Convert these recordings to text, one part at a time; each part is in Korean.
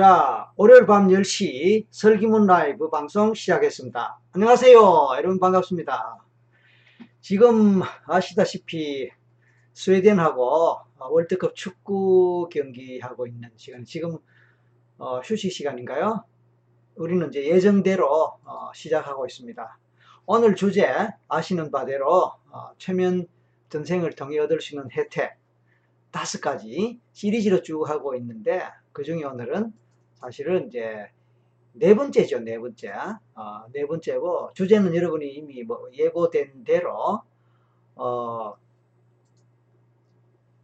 자, 월요일 밤 10시 설기문 라이브 방송 시작했습니다. 안녕하세요. 여러분 반갑습니다. 지금 아시다시피 스웨덴하고 월드컵 축구 경기하고 있는 시간, 지금 어, 휴식 시간인가요? 우리는 이제 예정대로 어, 시작하고 있습니다. 오늘 주제 아시는 바대로 어, 최면 전생을 통해 얻을 수 있는 혜택 다섯 가지 시리즈로 쭉 하고 있는데 그 중에 오늘은 사실은 이제 네 번째죠, 네 번째. 어, 네 번째고, 주제는 여러분이 이미 뭐 예고된 대로, 어,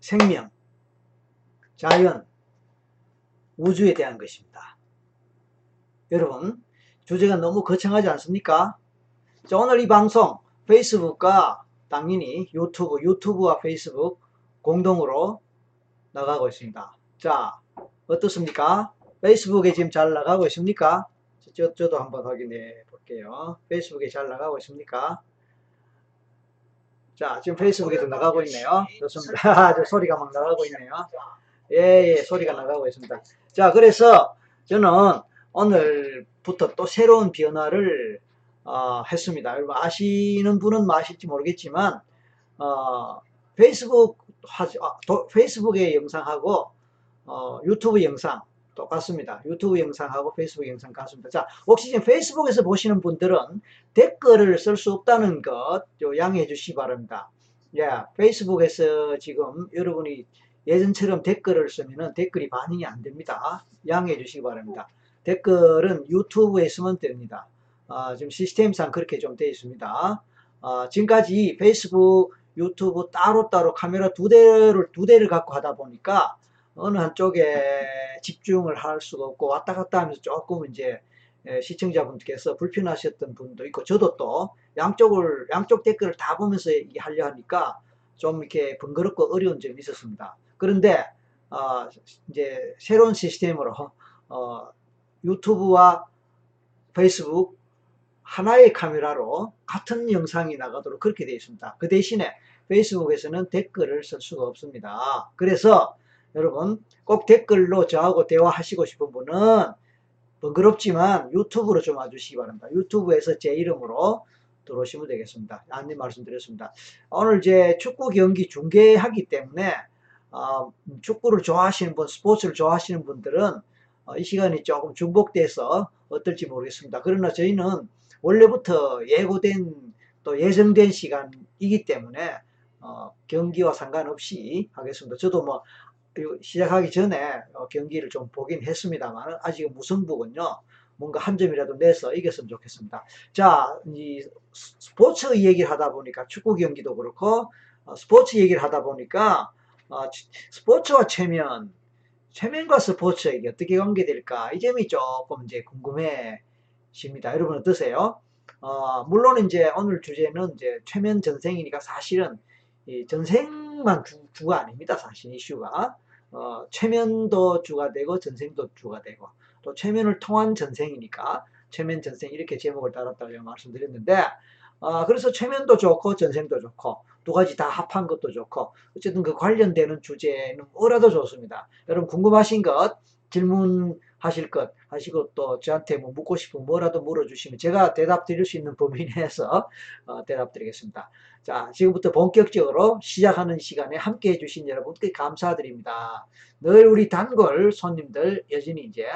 생명, 자연, 우주에 대한 것입니다. 여러분, 주제가 너무 거창하지 않습니까? 자, 오늘 이 방송, 페이스북과 당연히 유튜브, 유튜브와 페이스북 공동으로 나가고 있습니다. 자, 어떻습니까? 페이스북에 지금 잘 나가고 있습니까? 저, 저도 한번 확인해 볼게요. 페이스북에 잘 나가고 있습니까? 자, 지금 페이스북에도 나가고 있네요. 좋습니다. 저 소리가 막 나가고 있네요. 예, 예, 소리가 나가고 있습니다. 자, 그래서 저는 오늘부터 또 새로운 변화를 어, 했습니다. 여러분 아시는 분은 뭐 아실지 모르겠지만 어, 페이스북 하, 아, 도, 페이스북의 영상하고 어, 유튜브 영상 똑같습니다. 유튜브 영상하고 페이스북 영상 같습니다. 자, 혹시 지금 페이스북에서 보시는 분들은 댓글을 쓸 수 없다는 것 양해해 주시기 바랍니다. 예, 페이스북에서 지금 여러분이 예전처럼 댓글을 쓰면 댓글이 반영이 안 됩니다. 양해해 주시기 바랍니다. 댓글은 유튜브에 쓰면 됩니다. 아, 지금 시스템상 그렇게 좀 되어 있습니다. 아, 지금까지 페이스북, 유튜브 따로따로 카메라 두 대를, 두 대를 갖고 하다 보니까 어느 한쪽에 집중을 할 수가 없고 왔다 갔다 하면서 조금 이제 시청자분께서 불편하셨던 분도 있고 저도 또 양쪽을 양쪽 댓글을 다 보면서 하려 하니까 좀 이렇게 번거롭고 어려운 점이 있었습니다. 그런데 어 이제 새로운 시스템으로 어 유튜브와 페이스북 하나의 카메라로 같은 영상이 나가도록 그렇게 되어 있습니다. 그 대신에 페이스북에서는 댓글을 쓸 수가 없습니다. 그래서 여러분 꼭 댓글로 저하고 대화하시고 싶은 분은 번거롭지만 유튜브로 좀 와주시기 바랍니다. 유튜브에서 제 이름으로 들어오시면 되겠습니다. 안내 말씀드렸습니다. 오늘 제 축구 경기 중계하기 때문에 어, 축구를 좋아하시는 분, 스포츠를 좋아하시는 분들은 어, 이 시간이 조금 중복돼서 어떨지 모르겠습니다. 그러나 저희는 원래부터 예고된 또 예정된 시간이기 때문에 어, 경기와 상관없이 하겠습니다. 저도 뭐 시작하기 전에 어, 경기를 좀 보긴 했습니다만 아직은 무승부군요. 뭔가 한 점이라도 내서 이겼으면 좋겠습니다. 자, 이 스포츠 얘기를 하다 보니까 축구 경기도 그렇고 어, 스포츠 얘기를 하다 보니까 어, 스포츠와 최면, 최면과 스포츠 이게 어떻게 관계될까 이 점이 조금 이제 궁금해집니다. 여러분 어떠세요? 어, 물론 이제 오늘 주제는 이제 최면 전생이니까 사실은 전생만 주, 가 아닙니다. 사실 이슈가 어, 최면도 주가 되고 전생도 주가 되고 또 최면을 통한 전생이니까 최면 전생 이렇게 제목을 달았다고 제가 말씀드렸는데 어, 그래서 최면도 좋고 전생도 좋고 두 가지 다 합한 것도 좋고 어쨌든 그 관련되는 주제는 뭐라도 좋습니다. 여러분 궁금하신 것 질문하실 것 하시고 또 저한테 뭐 묻고 싶은 뭐라도 물어주시면 제가 대답 드릴 수 있는 범위 내에서 어, 대답 드리겠습니다. 자, 지금부터 본격적으로 시작하는 시간에 함께 해주신 여러분께 감사드립니다. 늘 우리 단골 손님들 여전히 이제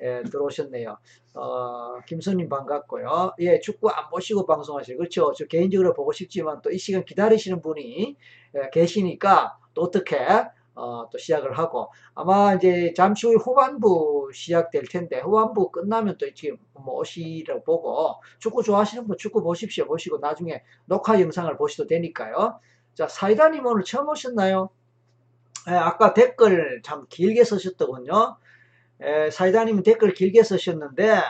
예, 들어오셨네요. 어, 김선님 반갑고요. 예, 축구 안 보시고 방송하시고 그렇죠. 저 개인적으로 보고 싶지만 또 이 시간 기다리시는 분이 예, 계시니까 또 어떻게 어, 또 시작을 하고 아마 이제 잠시 후에 후반부 시작될 텐데 후반부 끝나면 또 지금 뭐 오시라고 보고 축구 좋아하시는 분 축구 보십시오. 보시고 나중에 녹화 영상을 보셔도 되니까요. 자 사이다님 오늘 처음 오셨나요? 에, 예, 아까 댓글 참 길게 쓰셨더군요. 에, 예, 사이다님은 댓글 길게 쓰셨는데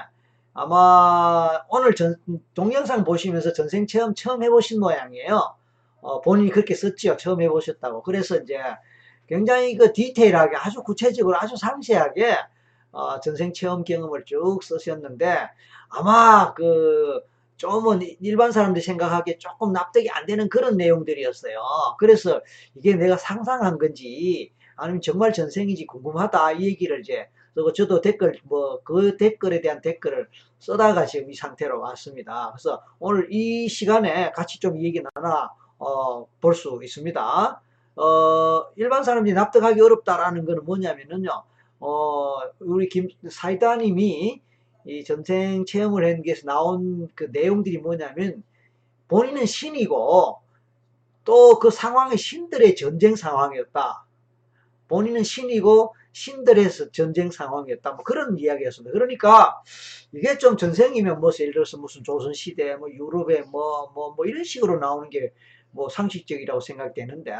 아마 오늘 전, 동영상 보시면서 전생 체험 처음 해보신 모양이에요. 어, 본인이 그렇게 썼지요. 처음 해보셨다고. 그래서 이제 굉장히 그 디테일하게 아주 구체적으로 아주 상세하게 어, 전생 체험 경험을 쭉 쓰셨는데 아마 그 좀은 일반 사람들이 생각하기에 조금 납득이 안 되는 그런 내용들이었어요. 그래서 이게 내가 상상한 건지 아니면 정말 전생인지 궁금하다 이 얘기를 이제 그리고 저도 댓글 뭐 그 댓글에 대한 댓글을 써다가 지금 이 상태로 왔습니다. 그래서 오늘 이 시간에 같이 좀 얘기 나눠 어, 볼 수 있습니다. 어, 일반 사람들이 납득하기 어렵다라는 거는 뭐냐면은요. 어, 우리 김 사이다님이 이 전생 체험을 한 게서 나온 그 내용들이 뭐냐면 본인은 신이고 또 그 상황이 신들의 전쟁 상황이었다. 본인은 신이고 신들에서 전쟁 상황이었다. 뭐 그런 이야기였습니다. 그러니까 이게 좀 전생이면 뭐 예를 들어서 무슨 조선 시대, 뭐 유럽에 뭐 뭐 뭐 이런 식으로 나오는 게 뭐 상식적이라고 생각되는데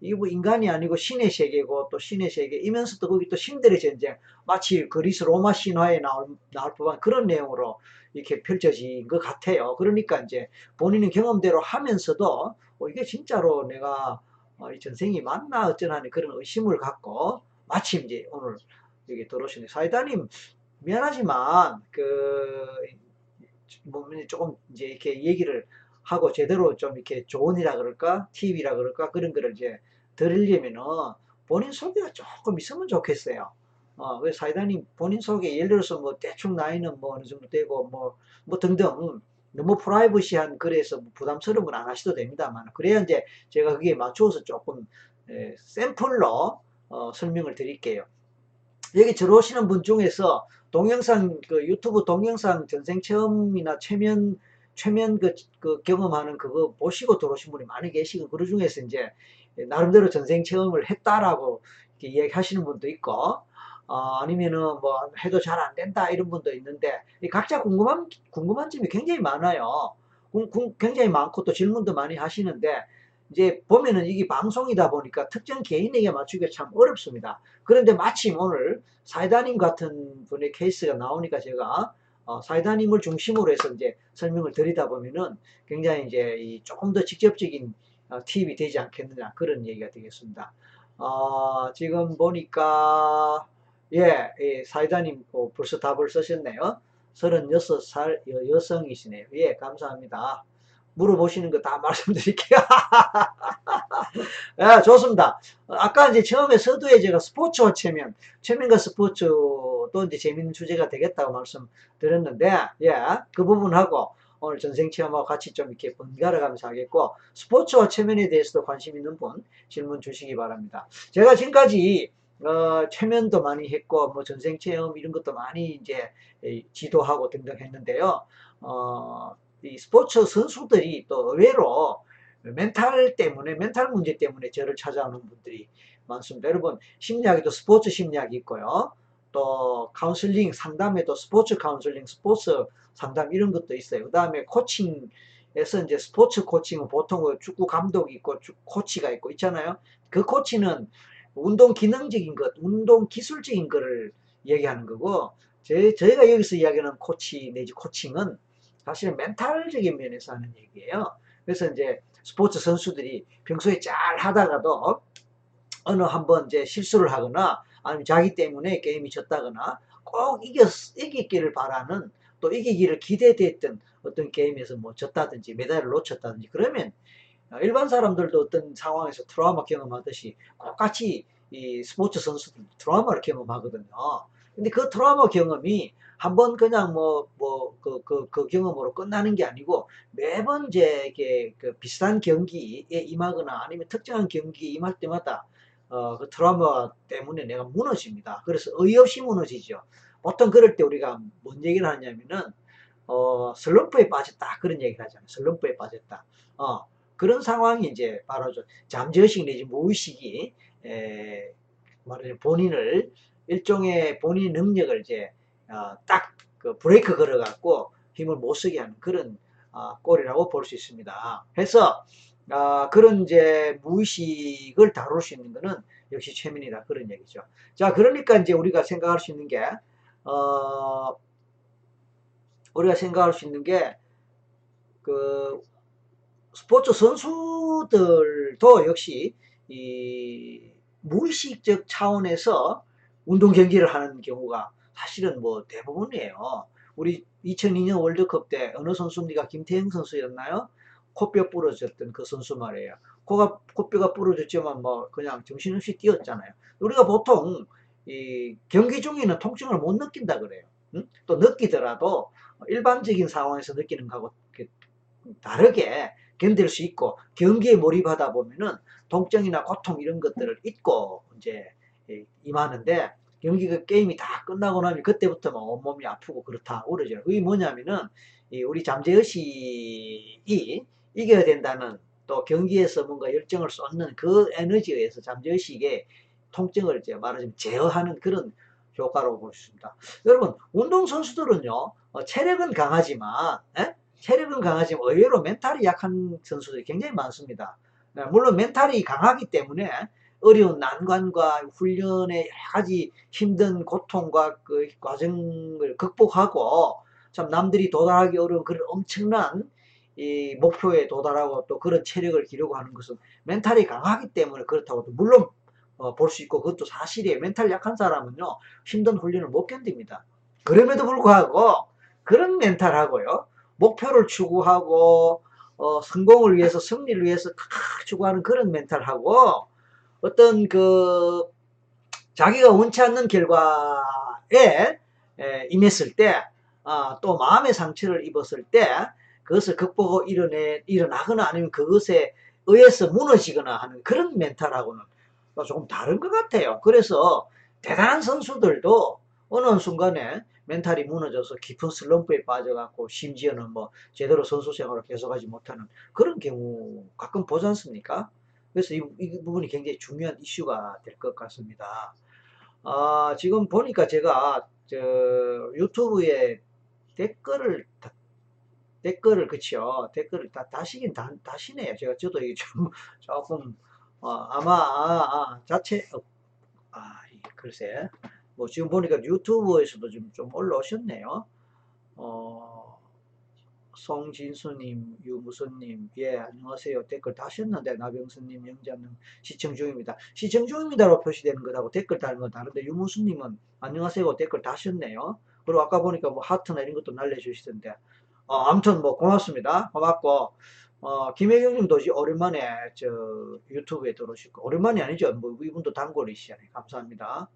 이게 뭐 인간이 아니고 신의 세계고 또 신의 세계이면서도 거기 또 신들의 전쟁. 마치 그리스 로마 신화에 나올, 나올 법한 그런 내용으로 이렇게 펼쳐진 것 같아요. 그러니까 이제 본인은 경험대로 하면서도 어, 이게 진짜로 내가 어, 이 전생이 맞나 어쩌나 하는 그런 의심을 갖고 마침 이제 오늘 여기 들어오시는 사이다님 미안하지만 그뭐 조금 이제 이렇게 얘기를 하고 제대로 좀 이렇게 조언이라 그럴까? 팁이라 그럴까? 그런 거를 이제 들으려면은 본인 소개가 조금 있으면 좋겠어요. 어, 왜 사이다님 본인 소개 예를 들어서 뭐 대충 나이는 뭐 어느 정도 되고 뭐, 뭐 등등 너무 프라이버시한 글에서 뭐 부담스러운 건 안 하셔도 됩니다만 그래야 이제 제가 그게 맞추어서 조금 에, 샘플로 어, 설명을 드릴게요. 여기 들어오시는 분 중에서 동영상 그 유튜브 동영상 전생 체험이나 최면 최면 그, 그 경험하는 그거 보시고 들어오신 분이 많이 계시고 그 중에서 이제 나름대로 전생 체험을 했다라고 이야기하시는 분도 있고 어, 아니면은 뭐 해도 잘 안 된다 이런 분도 있는데 각자 궁금한 궁금한 점이 굉장히 많아요. 굉장히 많고 또 질문도 많이 하시는데 이제 보면은 이게 방송이다 보니까 특정 개인에게 맞추기가 참 어렵습니다. 그런데 마침 오늘 사이다님 같은 분의 케이스가 나오니까 제가 어, 사이다님을 중심으로 해서 이제 설명을 드리다 보면은 굉장히 이제 조금 더 직접적인 어, 팁이 되지 않겠느냐 그런 얘기가 되겠습니다. 어, 지금 보니까 예, 예 사이다님 어, 벌써 답을 쓰셨네요. 36살 여, 여성이시네요. 예, 감사합니다. 물어보시는 거 다 말씀드릴게요. 예, 좋습니다. 아까 이제 처음에 서두에 제가 스포츠와 체면, 체면과 스포츠도 이제 재밌는 주제가 되겠다고 말씀드렸는데, 예, 그 부분하고 오늘 전생 체험하고 같이 좀 이렇게 번갈아 가면서 하겠고, 스포츠와 체면에 대해서도 관심 있는 분 질문 주시기 바랍니다. 제가 지금까지 어, 체면도 많이 했고, 뭐 전생 체험 이런 것도 많이 이제 지도하고 등등 했는데요. 어, 이 스포츠 선수들이 또 의외로 멘탈 때문에 멘탈 문제 때문에 저를 찾아오는 분들이 많습니다. 여러분 심리학에도 스포츠 심리학이 있고요. 또 카운슬링 상담에도 스포츠 카운슬링, 스포츠 상담 이런 것도 있어요. 그 다음에 코칭에서 이제 스포츠 코칭은 보통 그 축구 감독이 있고 코치가 있고 있잖아요. 그 코치는 운동 기능적인 것, 운동 기술적인 것을 얘기하는 거고 제, 저희가 여기서 이야기하는 코치 내지 코칭은 사실은 멘탈적인 면에서 하는 얘기예요. 그래서 이제 스포츠 선수들이 평소에 잘 하다가도 어느 한번 이제 실수를 하거나 아니면 자기 때문에 게임이 졌다거나 꼭 이겼, 이기기를 바라는 또 이기기를 기대됐던 어떤 게임에서 뭐 졌다든지 메달을 놓쳤다든지 그러면 일반 사람들도 어떤 상황에서 트라우마 경험하듯이 똑같이 이 스포츠 선수들 트라우마를 경험하거든요. 근데 그 트라우마 경험이 한 번 그냥 뭐, 뭐, 그, 그, 그 경험으로 끝나는 게 아니고 매번 이제 이게 그 비슷한 경기에 임하거나 아니면 특정한 경기에 임할 때마다 어, 그 트라우마 때문에 내가 무너집니다. 그래서 어이없이 무너지죠. 보통 그럴 때 우리가 뭔 얘기를 하냐면은, 어, 슬럼프에 빠졌다. 그런 얘기를 하잖아요. 슬럼프에 빠졌다. 어, 그런 상황이 이제 바로 잠재의식 내지 무의식이, 에, 말하자면 본인을 일종의 본인의 능력을 이제 어, 딱 그 브레이크 걸어갖고 힘을 못 쓰게 하는 그런 어, 꼴이라고 볼 수 있습니다. 해서 어, 그런 이제 무의식을 다룰 수 있는 것은 역시 최면이다 그런 얘기죠. 자 그러니까 이제 우리가 생각할 수 있는 게 어, 우리가 생각할 수 있는 게 그 스포츠 선수들도 역시 이 무의식적 차원에서 운동 경기를 하는 경우가 사실은 뭐 대부분이에요. 우리 2002년 월드컵 때 어느 선수입니까? 김태형 선수였나요? 코뼈 부러졌던 그 선수 말이에요. 코가, 코뼈가 부러졌지만 뭐 그냥 정신없이 뛰었잖아요. 우리가 보통 이 경기 중에는 통증을 못 느낀다 그래요. 응? 또 느끼더라도 일반적인 상황에서 느끼는 거하고 다르게 견딜 수 있고 경기에 몰입하다 보면은 통증이나 고통 이런 것들을 잊고 이제 임하는데 경기가 게임이 다 끝나고 나면 그때부터 막 온몸이 아프고 그렇다고 그러죠. 그게 뭐냐면은 우리 잠재의식이 이겨야 된다는 또 경기에서 뭔가 열정을 쏟는 그 에너지에 의해서 잠재의식의 통증을 이제 말하자면 제어하는 그런 효과로 볼 수 있습니다. 여러분 운동선수들은요 어, 체력은 강하지만 에? 체력은 강하지만 의외로 멘탈이 약한 선수들이 굉장히 많습니다. 네, 물론 멘탈이 강하기 때문에 어려운 난관과 훈련의 여러 가지 힘든 고통과 그 과정을 극복하고 참 남들이 도달하기 어려운 그런 엄청난 이 목표에 도달하고 또 그런 체력을 기르고 하는 것은 멘탈이 강하기 때문에 그렇다고 물론 어, 볼 수 있고 그것도 사실이에요. 멘탈 약한 사람은요 힘든 훈련을 못 견딥니다. 그럼에도 불구하고 그런 멘탈하고요 목표를 추구하고 어, 성공을 위해서 승리를 위해서 추구하는 그런 멘탈하고 어떤 그 자기가 원치 않는 결과에 에, 임했을 때, 아, 또 마음의 상처를 입었을 때, 그것을 극복하고 일어내, 일어나거나 아니면 그것에 의해서 무너지거나 하는 그런 멘탈하고는 조금 다른 것 같아요. 그래서 대단한 선수들도 어느 순간에 멘탈이 무너져서 깊은 슬럼프에 빠져갖고 심지어는 뭐 제대로 선수 생활을 계속하지 못하는 그런 경우 가끔 보지 않습니까? 그래서 이, 이 부분이 굉장히 중요한 이슈가 될 것 같습니다. 아, 지금 보니까 제가 저 유튜브에 댓글을 다, 댓글을 그치요 댓글을 다 다시긴 다, 다시네요. 제가 저도 이게 좀 조금 어, 아마 아, 아, 자체 어, 아 글쎄 뭐 지금 보니까 유튜브에서도 좀, 좀 올라오셨네요. 어, 송진수님, 유무선님, 예, 안녕하세요. 댓글 다셨는데, 나병수님, 영자님, 시청 중입니다. 시청 중입니다로 표시되는 것하고 댓글 달는 건 다른데, 유무수님은 안녕하세요. 댓글 다셨네요. 그리고 아까 보니까 뭐 하트나 이런 것도 날려주시던데, 어, 아무튼 뭐 고맙습니다. 고맙고, 어, 김혜경님도 오랜만에 저 유튜브에 들어오시고, 오랜만이 아니죠. 뭐 이분도 단골이시잖아요. 감사합니다.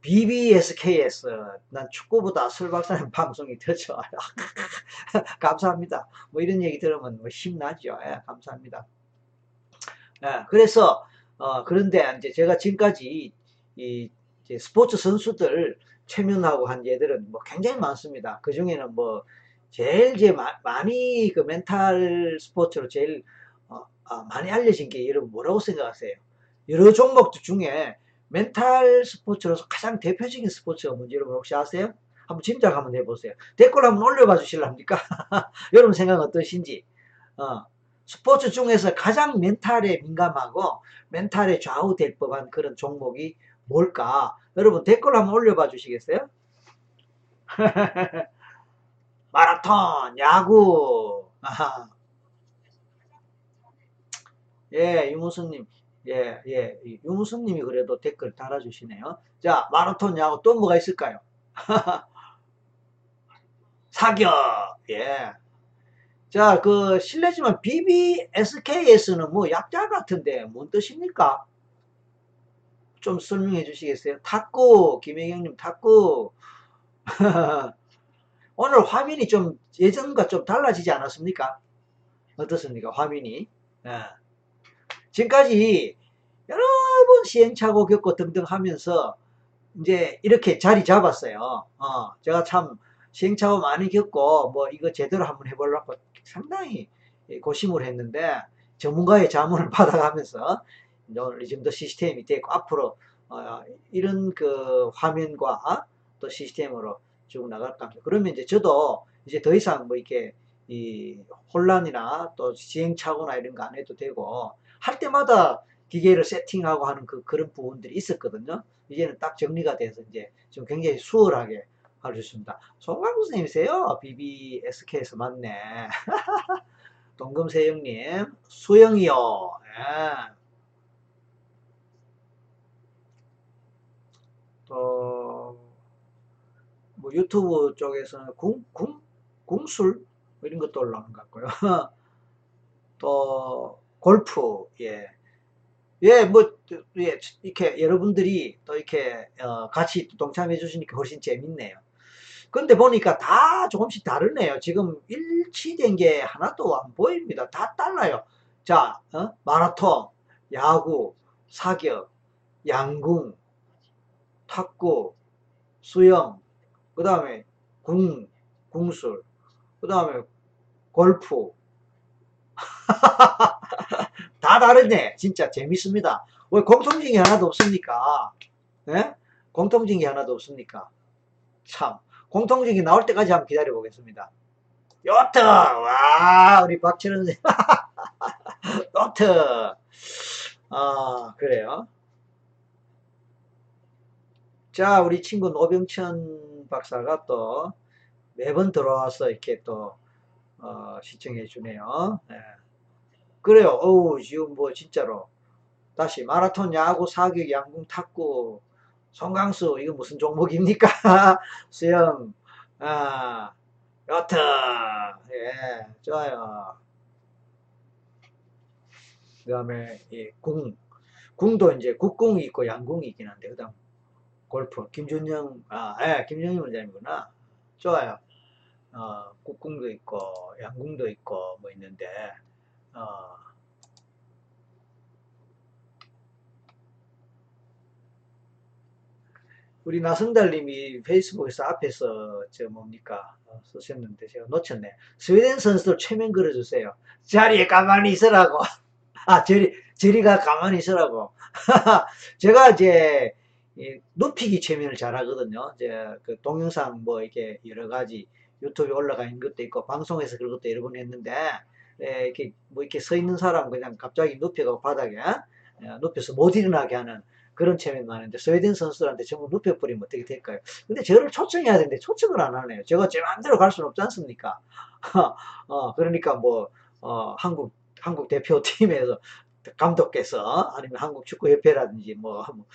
BBSKS 난 축구보다 술 박사님 방송이 더 좋아요. 감사합니다. 뭐 이런 얘기 들으면 뭐 힘나죠. 예, 감사합니다. 예, 그래서 어, 그런데 이제 제가 지금까지 이 스포츠 선수들 최면하고 한 예들은 뭐 굉장히 많습니다. 그 중에는 뭐 제일 제 마, 많이 그 멘탈 스포츠로 제일 어, 어, 많이 알려진 게 여러분 뭐라고 생각하세요? 여러 종목 중에 멘탈 스포츠로서 가장 대표적인 스포츠가 뭔지 여러분 혹시 아세요? 한번 짐작 한번 해보세요. 댓글 한번 올려봐 주실랍니까? 여러분 생각 어떠신지. 어, 스포츠 중에서 가장 멘탈에 민감하고 멘탈에 좌우될 법한 그런 종목이 뭘까? 여러분 댓글 한번 올려봐 주시겠어요? 마라톤, 야구. 예, 유무수님. 예, 예. 유무수님이 그래도 댓글 달아주시네요. 자, 마라톤 야구 또 뭐가 있을까요? 사격. 예. 자, 그, 실례지만 BBSKS는 뭐 약자 같은데 뭔 뜻입니까? 좀 설명해 주시겠어요? 탁구, 김혜경님 탁구. 오늘 화면이 좀 예전과 좀 달라지지 않았습니까? 어떻습니까? 화면이. 예. 지금까지 여러 번 시행착오 겪고 등등 하면서 이제 이렇게 자리 잡았어요. 어, 제가 참 시행착오 많이 겪고 뭐 이거 제대로 한번 해보려고 상당히 고심을 했는데 전문가의 자문을 받아가면서 정도 시스템이 되고 앞으로 어, 이런 그 화면과 또 시스템으로 쭉 나갈까. 그러면 이제 저도 이제 더 이상 뭐 이렇게 이 혼란이나 또 시행착오나 이런 거 안 해도 되고 할 때마다 기계를 세팅하고 하는 그, 그런 부분들이 있었거든요. 이제는 딱 정리가 돼서 이제 좀 굉장히 수월하게 할 수 있습니다. 송강구 선생님이세요? BBSK에서 맞네. 동금세영님, 수영이요. 예. 또, 뭐 유튜브 쪽에서는 궁, 궁, 궁술? 뭐 이런 것도 올라오는 것 같고요. 또, 골프, 예. 예, 뭐, 예, 이렇게 여러분들이 또 이렇게, 어, 같이 동참해 주시니까 훨씬 재밌네요. 근데 보니까 다 조금씩 다르네요. 지금 일치된 게 하나도 안 보입니다. 다 달라요. 자, 어? 마라톤, 야구, 사격, 양궁, 탁구, 수영, 그 다음에 궁, 궁술, 그 다음에 골프. 다 다르네. 진짜 재밌습니다. 왜게 하나도 없습니까? 예? 공통적인 게 하나도 없습니까? 참. 게 나올 때까지 한번 기다려 보겠습니다. 요트! 와, 우리 박철은 선생님. 요트! 아, 그래요. 자, 우리 친구 노병천 박사가 또 매번 들어와서 이렇게 또, 어, 시청해 주네요. 예. 그래요. 어우, 지금 뭐 진짜로. 다시 마라톤, 야구, 사격, 양궁, 탁구, 송강수, 이거 무슨 종목입니까? 수영, 아, 요트, 예, 좋아요. 그 다음에, 이 궁. 궁도 이제 국궁이 있고 양궁이 있긴 한데, 그 다음, 골프. 김준영, 아, 예, 김준영 원장님구나. 좋아요. 어, 국궁도 있고, 양궁도 있고, 뭐 있는데, 어, 우리 나성달님이 페이스북에서 앞에서 저 뭡니까 어, 쓰셨는데 제가 놓쳤네. 스웨덴 선수들 최면 걸어주세요. 자리에 가만히 있으라고. 아 저리 저리가 가만히 있으라고. 제가 이제 이 눕히기 최면을 잘 하거든요. 이제 그 동영상 뭐 이렇게 여러 가지 유튜브에 올라가 있는 것도 있고 방송에서 그런 것도 여러 번 했는데 에, 이렇게 뭐 이렇게 서 있는 사람 그냥 갑자기 눕혀가고 바닥에 에, 눕혀서 못 일어나게 하는 그런 체면이 많은데 스웨덴 선수들한테 전부 눕혀버리면 어떻게 될까요? 근데 저를 초청해야 되는데 초청을 안 하네요. 제가 제 마음대로 갈 수는 없지 않습니까? 어, 그러니까 뭐 어, 한국 한국 대표팀에서 감독께서 아니면 한국 축구협회라든지 뭐 뭐,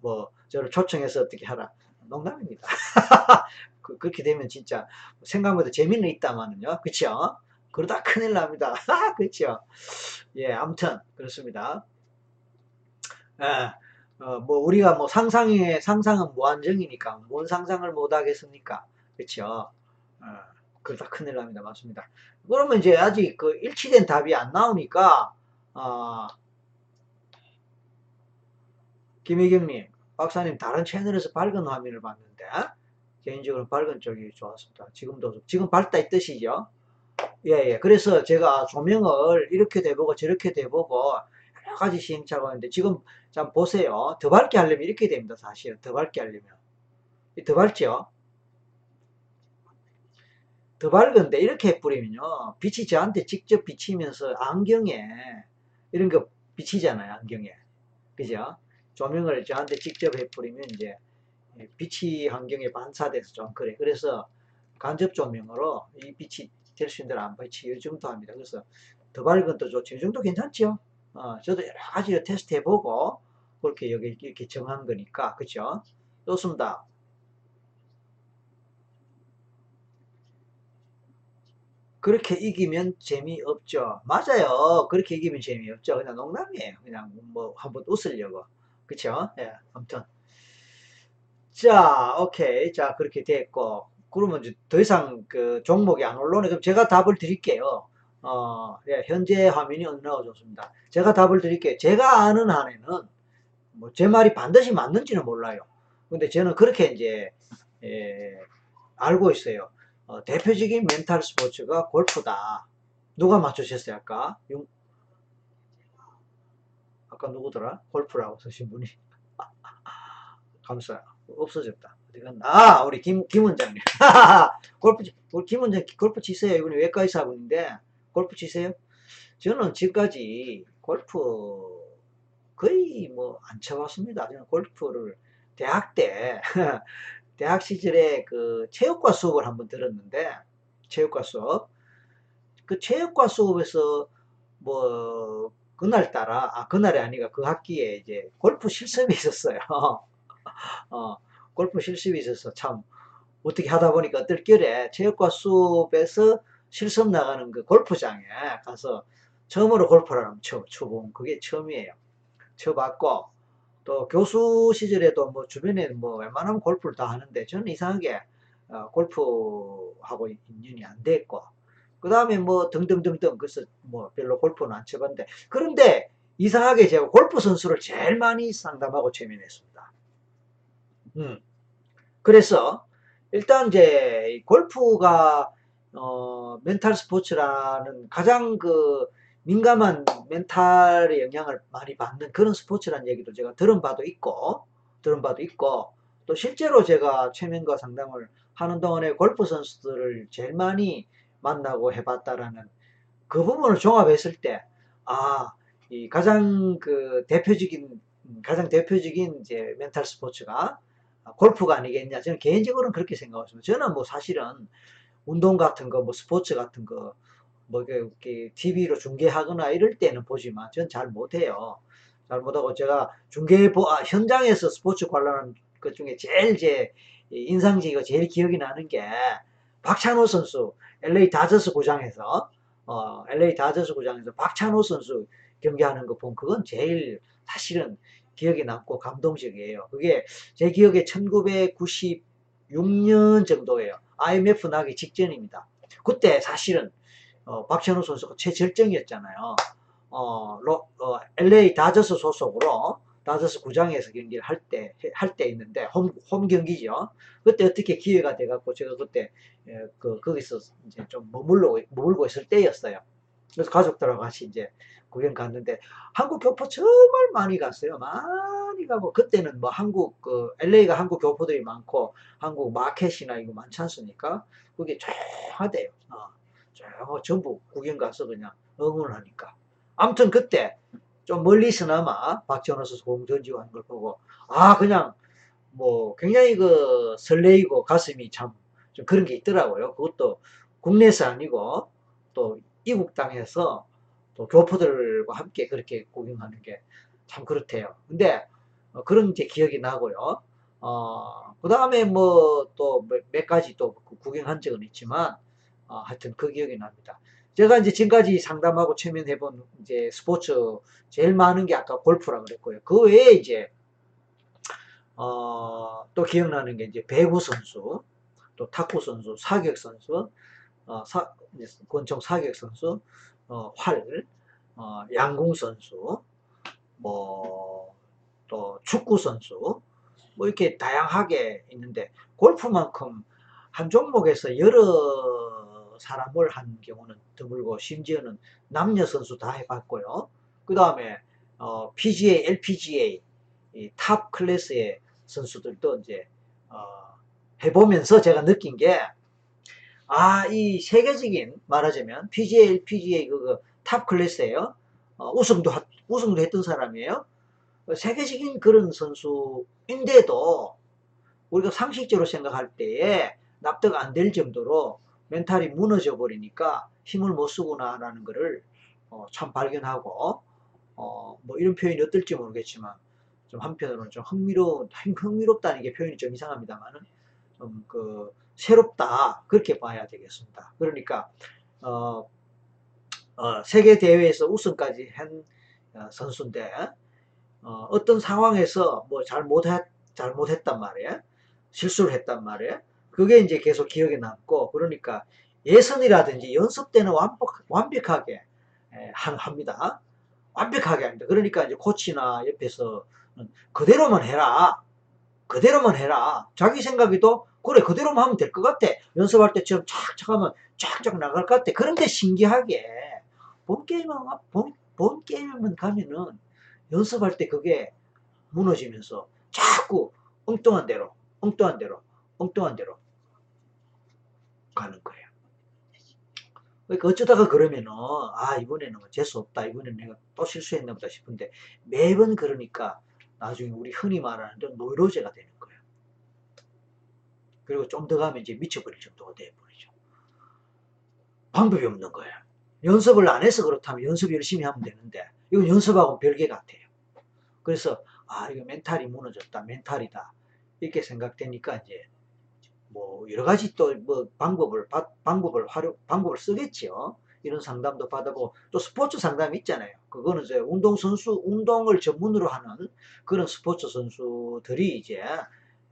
뭐, 저를 초청해서 어떻게 하라. 농담입니다. 그, 렇게 되면 진짜 생각보다 재미는 있다마는요. 그쵸? 그러다 큰일 납니다. 그쵸? 예, 아무튼, 그렇습니다. 예, 어, 뭐 우리가 뭐 상상의 상상은 무한정이니까 뭔 상상을 못 하겠습니까? 그렇죠? 어, 그러다 큰일 납니다. 맞습니다. 그러면 이제 아직 그 일치된 답이 안 나오니까 어, 김희경님, 박사님 다른 채널에서 밝은 화면을 봤는데 개인적으로 밝은 쪽이 좋았습니다. 지금도 지금 밝다 이 뜻이죠. 예, 예. 그래서 제가 조명을 이렇게 돼보고 저렇게 돼보고 여러 가지 시행착오 하는데 지금 자 보세요. 더 밝게 하려면 이렇게 됩니다. 사실은 더 밝게 하려면 더 밝죠? 더 밝은데 이렇게 뿌리면요 빛이 저한테 직접 비치면서 안경에 이런 거 비치잖아요 안경에 그죠 조명을 저한테 직접 해뿌리면 이제 빛이 환경에 반사돼서 좀 그래 그래서 간접 조명으로 이 빛이 될 수 있는 대로 안 비치 요즘도 합니다 그래서 더 밝은 또 좋죠 이 정도 괜찮죠 어, 저도 여러 가지 테스트 해보고 그렇게 여기 이렇게 정한 거니까 그죠? 좋습니다. 그렇게 이기면 재미없죠. 맞아요. 그렇게 이기면 재미없죠. 그냥 농담이에요. 그냥 뭐 한번 웃으려고. 그쵸? 예, 아무튼. 자, 오케이. 자, 그렇게 됐고. 그러면 더 이상 그 종목이 안 올라오네. 그럼 제가 답을 드릴게요. 어, 예, 현재 화면이 어느 나와 좋습니다. 제가 답을 드릴게요. 제가 아는 한에는 뭐 제 말이 반드시 맞는지는 몰라요. 근데 저는 그렇게 이제 예, 알고 있어요. 어, 대표적인 멘탈 스포츠가 골프다. 누가 맞추셨어요 아까? 용... 아까 누구더라? 골프라고 쓰신 분이. 감사. 없어졌다. 아, 우리 김, 김 원장님. 골프, 우리 김 원장 골프 치세요. 이분이 외과 의사분인데, 골프 치세요? 저는 지금까지 골프 거의 뭐 안 쳐봤습니다. 저는 골프를 대학 때, 대학 시절에 그 체육과 수업을 한번 들었는데, 체육과 수업. 그 체육과 수업에서 뭐, 그날 따라, 아, 그날이 아니라 그 학기에 이제 골프 실습이 있었어요. 어, 골프 실습이 있어서 참, 어떻게 하다 보니까 어떨결에 체육과 수업에서 실습 나가는 그 골프장에 가서 처음으로 골프를 한번 쳐, 쳐본 그게 처음이에요. 쳐봤고 또 교수 시절에도 뭐 주변에 뭐 웬만하면 골프를 다 하는데 저는 이상하게 어, 골프하고 인연이 안 됐고 그 다음에 뭐 등등등등 그래서 뭐 별로 골프는 안 쳐봤는데 그런데 이상하게 제가 골프 선수를 제일 많이 상담하고 최면했습니다. 음. 그래서 일단 이제 골프가 어, 멘탈 스포츠라는 가장 그 민감한 멘탈의 영향을 많이 받는 그런 스포츠라는 얘기도 제가 들은 바도 있고 들은 바도 있고 또 실제로 제가 최면과 상담을 하는 동안에 골프 선수들을 제일 많이 만나고 해봤다라는 그 부분을 종합했을 때, 아, 이 가장 그 대표적인, 가장 대표적인 이제 멘탈 스포츠가 골프가 아니겠냐. 저는 개인적으로는 그렇게 생각했습니다. 저는 뭐 사실은 운동 같은 거, 뭐 스포츠 같은 거, 뭐 이렇게 TV로 중계하거나 이럴 때는 보지만 전 잘 못해요. 잘 못하고 제가 중계, 아, 현장에서 스포츠 관련한 것 중에 제일 제 인상적이고 제일 기억이 나는 게 박찬호 선수 LA 다저스 구장에서 어, LA 다저스 구장에서 박찬호 선수 경기하는 거 보면 그건 제일 사실은 기억에 남고 감동적이에요. 그게 제 기억에 1996년 정도예요. IMF 나기 직전입니다. 그때 사실은 어, 박찬호 선수가 최절정이었잖아요. 어, 로, 어, LA 다저스 소속으로 다저스 구장에서 경기를 할 때, 할 때 있는데, 홈, 홈 경기죠. 그때 어떻게 기회가 돼갖고, 제가 그때, 예, 그, 거기서 이제 좀 머물러, 머물고 있을 때였어요. 그래서 가족들하고 같이 이제 구경 갔는데, 한국 교포 정말 많이 갔어요. 많이 가고, 그때는 뭐 한국, 그, LA가 한국 교포들이 많고, 한국 마켓이나 이거 많지 않습니까? 그게 조용하대요. 어, 조용, 전부 구경 가서 그냥 응원하니까. 아무튼 그때, 좀 멀리서나마 박지원 선수 공 던지고 하는 걸 보고 아 그냥 뭐 굉장히 그 설레이고 가슴이 참 좀 그런 게 있더라고요. 그것도 국내에서 아니고 또 이국 땅에서 또 교포들과 함께 그렇게 구경하는 게 참 그렇대요. 근데 어, 그런 이제 기억이 나고요. 어, 그 다음에 뭐 또 몇 가지 또 구경한 적은 있지만 어, 하여튼 그 기억이 납니다. 제가 이제 지금까지 상담하고 최면해본 이제 스포츠 제일 많은 게 아까 골프라 그랬고요. 그 외에 이제 어, 또 기억나는 게 이제 배구 선수, 또 탁구 선수, 사격 선수, 어, 사, 권총 사격 선수, 어, 활, 어, 양궁 선수, 뭐, 또 축구 선수, 뭐 이렇게 다양하게 있는데 골프만큼 한 종목에서 여러 사람을 한 경우는 드물고 심지어는 남녀 선수 다 해봤고요. 그 다음에 어, PGA, LPGA 탑 클래스의 선수들도 이제 어, 해보면서 제가 느낀 게 아, 이 세계적인 말하자면 PGA, LPGA 그 탑 클래스예요. 어, 우승도 우승도 했던 사람이에요. 세계적인 그런 선수인데도 우리가 상식적으로 생각할 때에 납득 안 될 정도로 멘탈이 무너져 버리니까 힘을 못 쓰구나라는 것을 어, 참 발견하고 어, 뭐 이런 표현이 어떨지 모르겠지만 좀 한편으로는 좀 흥미로 흥미롭다는 게 표현이 좀 이상합니다만은 좀 그 새롭다 그렇게 봐야 되겠습니다. 그러니까 어, 어, 세계 대회에서 우승까지 한 어, 선수인데 어, 떤 상황에서 뭐 잘못했 잘못했단 말이에요. 실수를 했단 말이에요. 그게 이제 계속 기억에 남고 그러니까 예선이라든지 연습 때는 완벽, 완벽하게 합니다. 완벽하게 합니다. 그러니까 이제 코치나 옆에서 그대로만 해라. 그대로만 해라. 자기 생각에도 그래 그대로만 하면 될 것 같아. 연습할 때처럼 착착 하면 쫙쫙 나갈 것 같아. 그런데 신기하게 본 게임은 본, 본 게임만 가면은 연습할 때 그게 무너지면서 자꾸 엉뚱한 대로 엉뚱한 대로 엉뚱한 대로 가는 거예요. 그러니까 어쩌다가 그러면은 아 이번에는 뭐 재수 없다 이번에는 내가 또 실수했나 보다 싶은데 매번 그러니까 나중에 우리 흔히 말하는 노이로제가 되는 거예요. 그리고 좀 더 가면 이제 미쳐버릴 정도가 돼버리죠. 방법이 없는 거예요. 연습을 안 해서 그렇다면 연습 열심히 하면 되는데 이건 연습하고 별개 같아요. 그래서 아 이거 멘탈이 무너졌다 멘탈이다 이렇게 생각되니까 이제 뭐 여러 가지 또 뭐 방법을 방법을 활용 방법을 쓰겠죠. 이런 상담도 받아보고 또 스포츠 상담이 있잖아요. 그거는 이제 운동 선수 운동을 전문으로 하는 그런 스포츠 선수들이 이제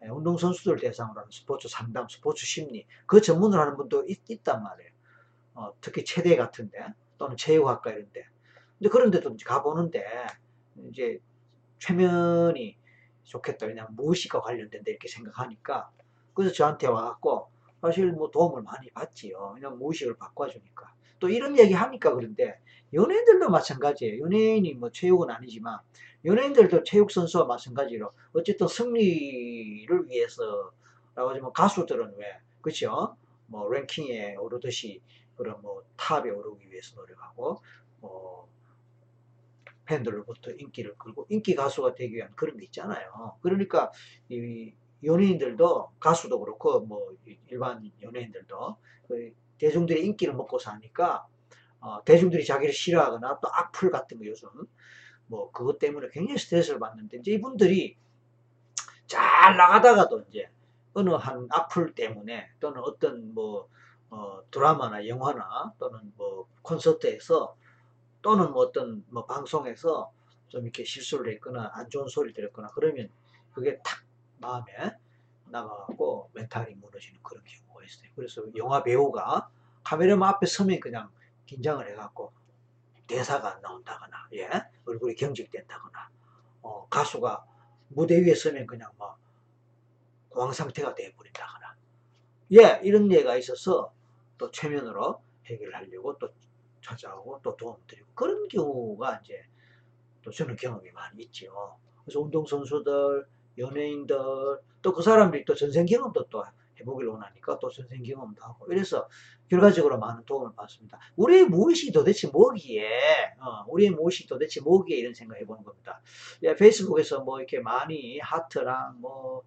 예, 운동 선수들 대상으로 하는 스포츠 상담, 스포츠 심리 그 전문으로 하는 분도 있, 단 말이에요. 어, 특히 체대 같은데 또는 체육학과 이런데. 근데 그런데도 가보는데 이제 최면이 좋겠다. 왜냐면 무의식과 관련된다 이렇게 생각하니까 그래서 저한테 와갖고 사실 뭐 도움을 많이 받지요. 그냥 무의식을 바꿔주니까. 또 이런 얘기 하니까 그런데 연예인들도 마찬가지예요. 연예인이 뭐 체육은 아니지만 연예인들도 체육 선수와 마찬가지로 어쨌든 승리를 위해서라고 하지만 가수들은 왜 그렇죠? 뭐 랭킹에 오르듯이 그런 뭐 탑에 오르기 위해서 노력하고 뭐 팬들로부터 인기를 끌고 인기 가수가 되기 위한 그런 게 있잖아요. 그러니까 이 연예인들도 가수도 그렇고 뭐 일반 연예인들도 그 대중들의 인기를 먹고 사니까 어, 대중들이 자기를 싫어하거나 또 악플 같은 거 요즘 뭐 그것 때문에 굉장히 스트레스를 받는데 이제 이분들이 잘 나가다가도 이제 어느 한 악플 때문에 또는 어떤 뭐 어, 드라마나 영화나 또는 뭐 콘서트에서 또는 뭐 어떤 뭐 방송에서 좀 이렇게 실수를 했거나 안 좋은 소리를 들었거나 그러면 그게 탁 마음에 나가고 멘탈이 무너지는 그런 경우가 있어요. 그래서 영화 배우가 카메라 앞에 서면 그냥 긴장을 해갖고 대사가 안 나온다거나, 예? 얼굴이 경직된다거나, 어, 가수가 무대 위에 서면 그냥 막 공황 상태가 되어버린다거나, 예, 이런 예가 있어서 또 최면으로 해결하려고 또 찾아오고 또 도움 드리고 그런 경우가 이제 또 저는 경험이 많이 있죠. 그래서 운동선수들, 연예인들, 또 그 사람들이 또 전생 경험도 또 해보길 원하니까 또 전생 경험도 하고 이래서 결과적으로 많은 도움을 받습니다. 우리의 무엇이 도대체 뭐기에, 어, 우리의 무엇이 도대체 뭐기에 이런 생각 해보는 겁니다. 예, 페이스북에서 뭐 이렇게 많이 하트랑 뭐,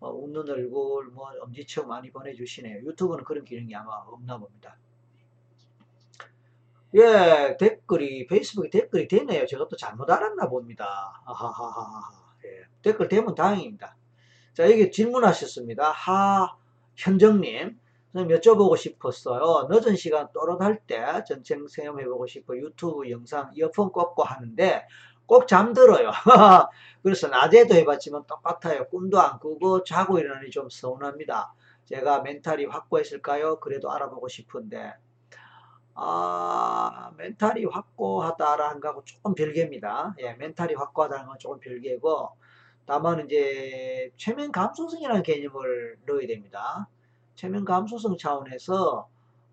어, 웃는 얼굴, 뭐 엄지척 많이 보내주시네요. 유튜브는 그런 기능이 아마 없나 봅니다. 예, 댓글이, 페이스북에 댓글이 됐네요. 제가 또 잘못 알았나 봅니다. 아하하하. 예, 댓글 되면 다행입니다. 자, 여기 질문하셨습니다. 하현정님. 선생님 여쭤보고 싶었어요. 늦은 시간 또렷할 때 전체 체험해보고 싶어 유튜브 영상 이어폰 꽂고 하는데 꼭 잠들어요. 그래서 낮에도 해봤지만 똑같아요. 꿈도 안 꾸고 자고 일어나니 좀 서운합니다. 제가 멘탈이 확고했을까요? 그래도 알아보고 싶은데 아, 멘탈이 확고하다라는 거하고 조금 별개입니다. 예, 멘탈이 확고하다는 건 조금 별개고, 다만 이제 최면 감수성이라는 개념을 넣어야 됩니다. 최면 감수성 차원에서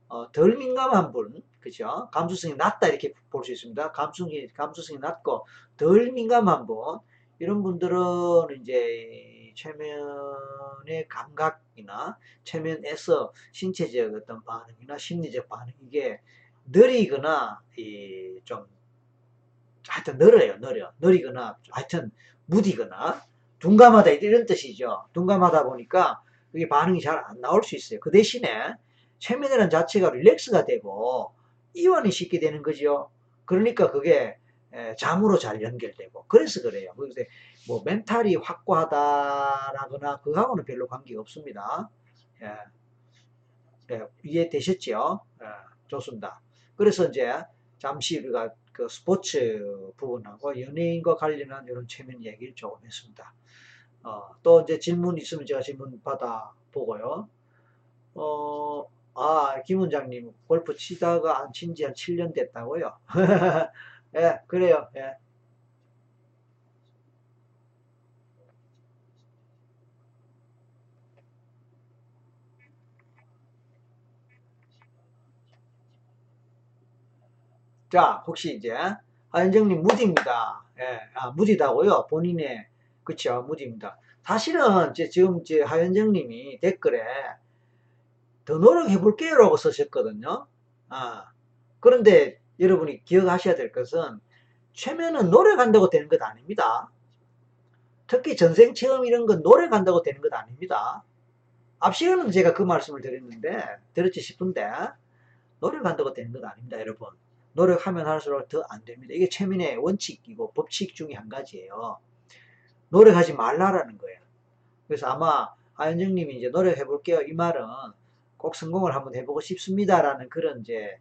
어, 덜 민감한 분, 그죠? 감수성이 낮다 이렇게 볼 수 있습니다. 감수성이 감수성이 낮고 덜 민감한 분, 이런 분들은 이제 최면의 감각이나 최면에서 신체적 어떤 반응이나 심리적 반응 이게 느리거나 좀 하여튼 느려요, 느려. 느리거나 하여튼 무디거나 둔감하다 이런 뜻이죠. 둔감하다 보니까 그게 반응이 잘 안 나올 수 있어요. 그 대신에 최면이라는 자체가 릴렉스가 되고 이완이 쉽게 되는 거죠. 그러니까 그게 잠으로 잘 연결되고 그래서 그래요. 그래서 뭐 멘탈이 확고하다라거나 그거하고는 별로 관계가 없습니다. 예. 예, 이해되셨죠? 예, 좋습니다. 그래서 이제 잠시 우리가 그 스포츠 부분하고 연예인과 관련한 이런 최면 얘기를 조금 했습니다. 어, 또 이제 질문 있으면 제가 질문 받아 보고요. 어, 아, 김 원장님, 골프 치다가 안 친 지 한 7년 됐다고요? 예, 그래요. 예. 자, 혹시 이제 하현정님 무디입니다. 예, 아, 무디다고요. 본인의 그쵸 무디입니다. 사실은 이제 지금 이제 하현정님이 댓글에 더 노력해 볼게요라고 쓰셨거든요. 아, 그런데 여러분이 기억하셔야 될 것은 최면은 노력한다고 되는 것 아닙니다. 특히 전생 체험 이런 건 노력한다고 되는 것 아닙니다. 앞 시간은 제가 그 말씀을 드렸는데 들었지 싶은데 노력한다고 되는 것 아닙니다, 여러분. 노력하면 할수록 더 안 됩니다. 이게 최민의 원칙이고 법칙 중에 한 가지예요. 노력하지 말라라는 거예요. 그래서 아마 하현정님이 이제 노력해 볼게요. 이 말은 꼭 성공을 한번 해보고 싶습니다라는 그런 이제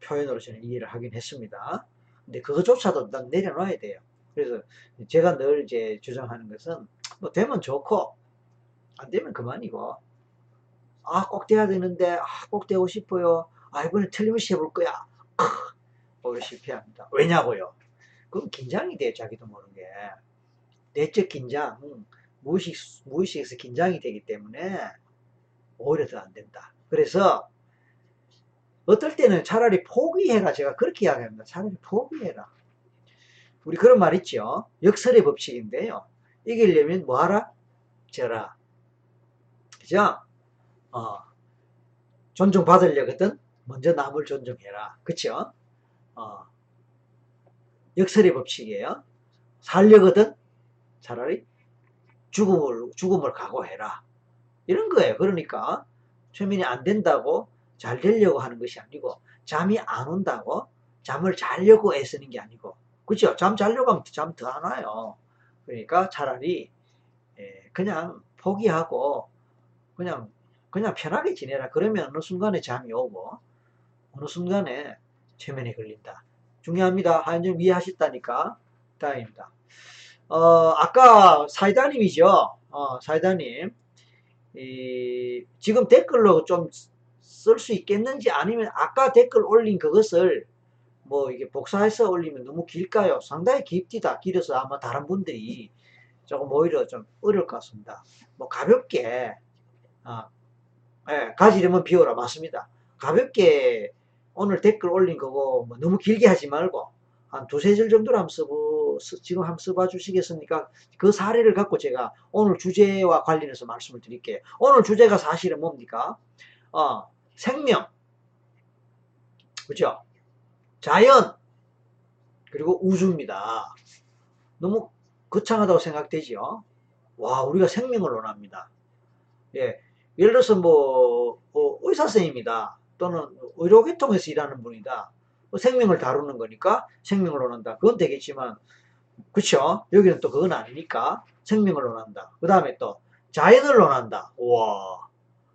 표현으로 저는 이해를 하긴 했습니다. 근데 그것조차도 난 내려놔야 돼요. 그래서 제가 늘 이제 주장하는 것은 뭐 되면 좋고 안 되면 그만이고 아 꼭 돼야 되는데 아 꼭 되고 싶어요. 아 이번에 틀림없이 해볼 거야. 오 히려 실패합니다. 왜냐고요? 그럼 긴장이 돼요. 자기도 모르게. 내적 긴장, 무의식, 무의식에서 긴장이 되기 때문에 오히려 더 안 된다. 그래서 어떨 때는 차라리 포기해라. 제가 그렇게 이야기합니다. 차라리 포기해라. 우리 그런 말 있죠. 역설의 법칙인데요. 이기려면 뭐하라? 져라. 그죠? 어, 존중받으려거든 먼저 남을 존중해라. 그쵸? 어, 역설의 법칙이에요. 살려거든 차라리 죽음을, 죽음을 각오해라. 이런 거예요. 그러니까 최민이 안 된다고 잘 되려고 하는 것이 아니고 잠이 안 온다고 잠을 자려고 애쓰는 게 아니고 그죠? 잠 자려고 하면 잠 더 안 와요. 그러니까 차라리 예, 그냥 포기하고 그냥 그냥 편하게 지내라. 그러면 어느 순간에 잠이 오고 어느 순간에 최면에 걸린다. 중요합니다. 하연점 이해하셨다니까 다행입니다. 어, 아까 사이다님이죠. 어, 사이다님. 이, 지금 댓글로 좀 쓸 수 있겠는지 아니면 아까 댓글 올린 그것을 뭐 이게 복사해서 올리면 너무 길까요? 상당히 깊디다. 길어서 아마 다른 분들이 조금 오히려 좀 어려울 것 같습니다. 뭐 가볍게, 아, 예, 가지려면 비워라. 맞습니다. 가볍게 오늘 댓글 올린 거고 뭐 너무 길게 하지 말고 한 두세 줄 정도로 한번 써보, 지금 한번 써봐 주시겠습니까? 그 사례를 갖고 제가 오늘 주제와 관련해서 말씀을 드릴게요. 오늘 주제가 사실은 뭡니까? 어, 생명. 그죠? 자연. 그리고 우주입니다. 너무 거창하다고 생각되지요? 와, 우리가 생명을 원합니다. 예. 예를 들어서 뭐, 뭐 의사 선생님이다. 또는 의료계통에서 일하는 분이다. 뭐 생명을 다루는 거니까 생명을 원한다. 그건 되겠지만, 그쵸? 여기는 또 그건 아니니까 생명을 원한다. 그 다음에 또 자연을 원한다. 와,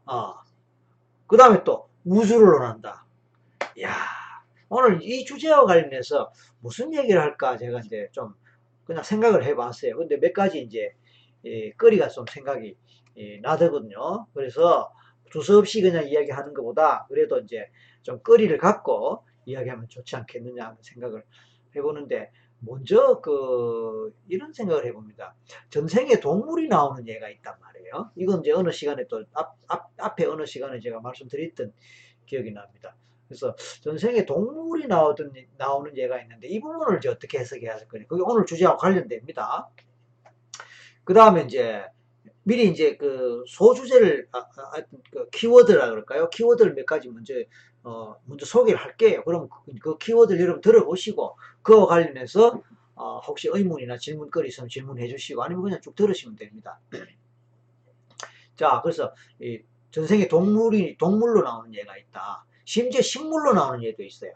어. 그 다음에 또 우주를 원한다. 야 오늘 이 주제와 관련해서 무슨 얘기를 할까 제가 이제 좀 그냥 생각을 해봤어요. 근데 몇 가지 이제 예, 거리가 좀 생각이 예, 나더군요. 그래서 두서없이 그냥 이야기하는 것보다 그래도 이제 좀 거리를 갖고 이야기하면 좋지 않겠느냐 하는 생각을 해보는데 먼저 그 이런 생각을 해봅니다. 전생에 동물이 나오는 예가 있단 말이에요. 이건 이제 어느 시간에 또 앞, 앞, 앞에 어느 시간에 제가 말씀드렸던 기억이 납니다. 그래서 전생에 동물이 나오던 나오는 예가 있는데 이 부분을 이제 어떻게 해석해야 할 거냐. 그게 오늘 주제와 관련됩니다. 그 다음에 이제 미리 이제 그 소주제를 아, 아, 그 키워드라 그럴까요? 키워드를 몇 가지 먼저 어, 먼저 소개를 할게요. 그럼 그, 그 키워드를 여러분 들어보시고 그와 관련해서 어, 혹시 의문이나 질문거리 있으면 질문해 주시고 아니면 그냥 쭉 들으시면 됩니다. 자, 그래서 이 전생에 동물이 동물로 나오는 예가 있다. 심지어 식물로 나오는 예도 있어요.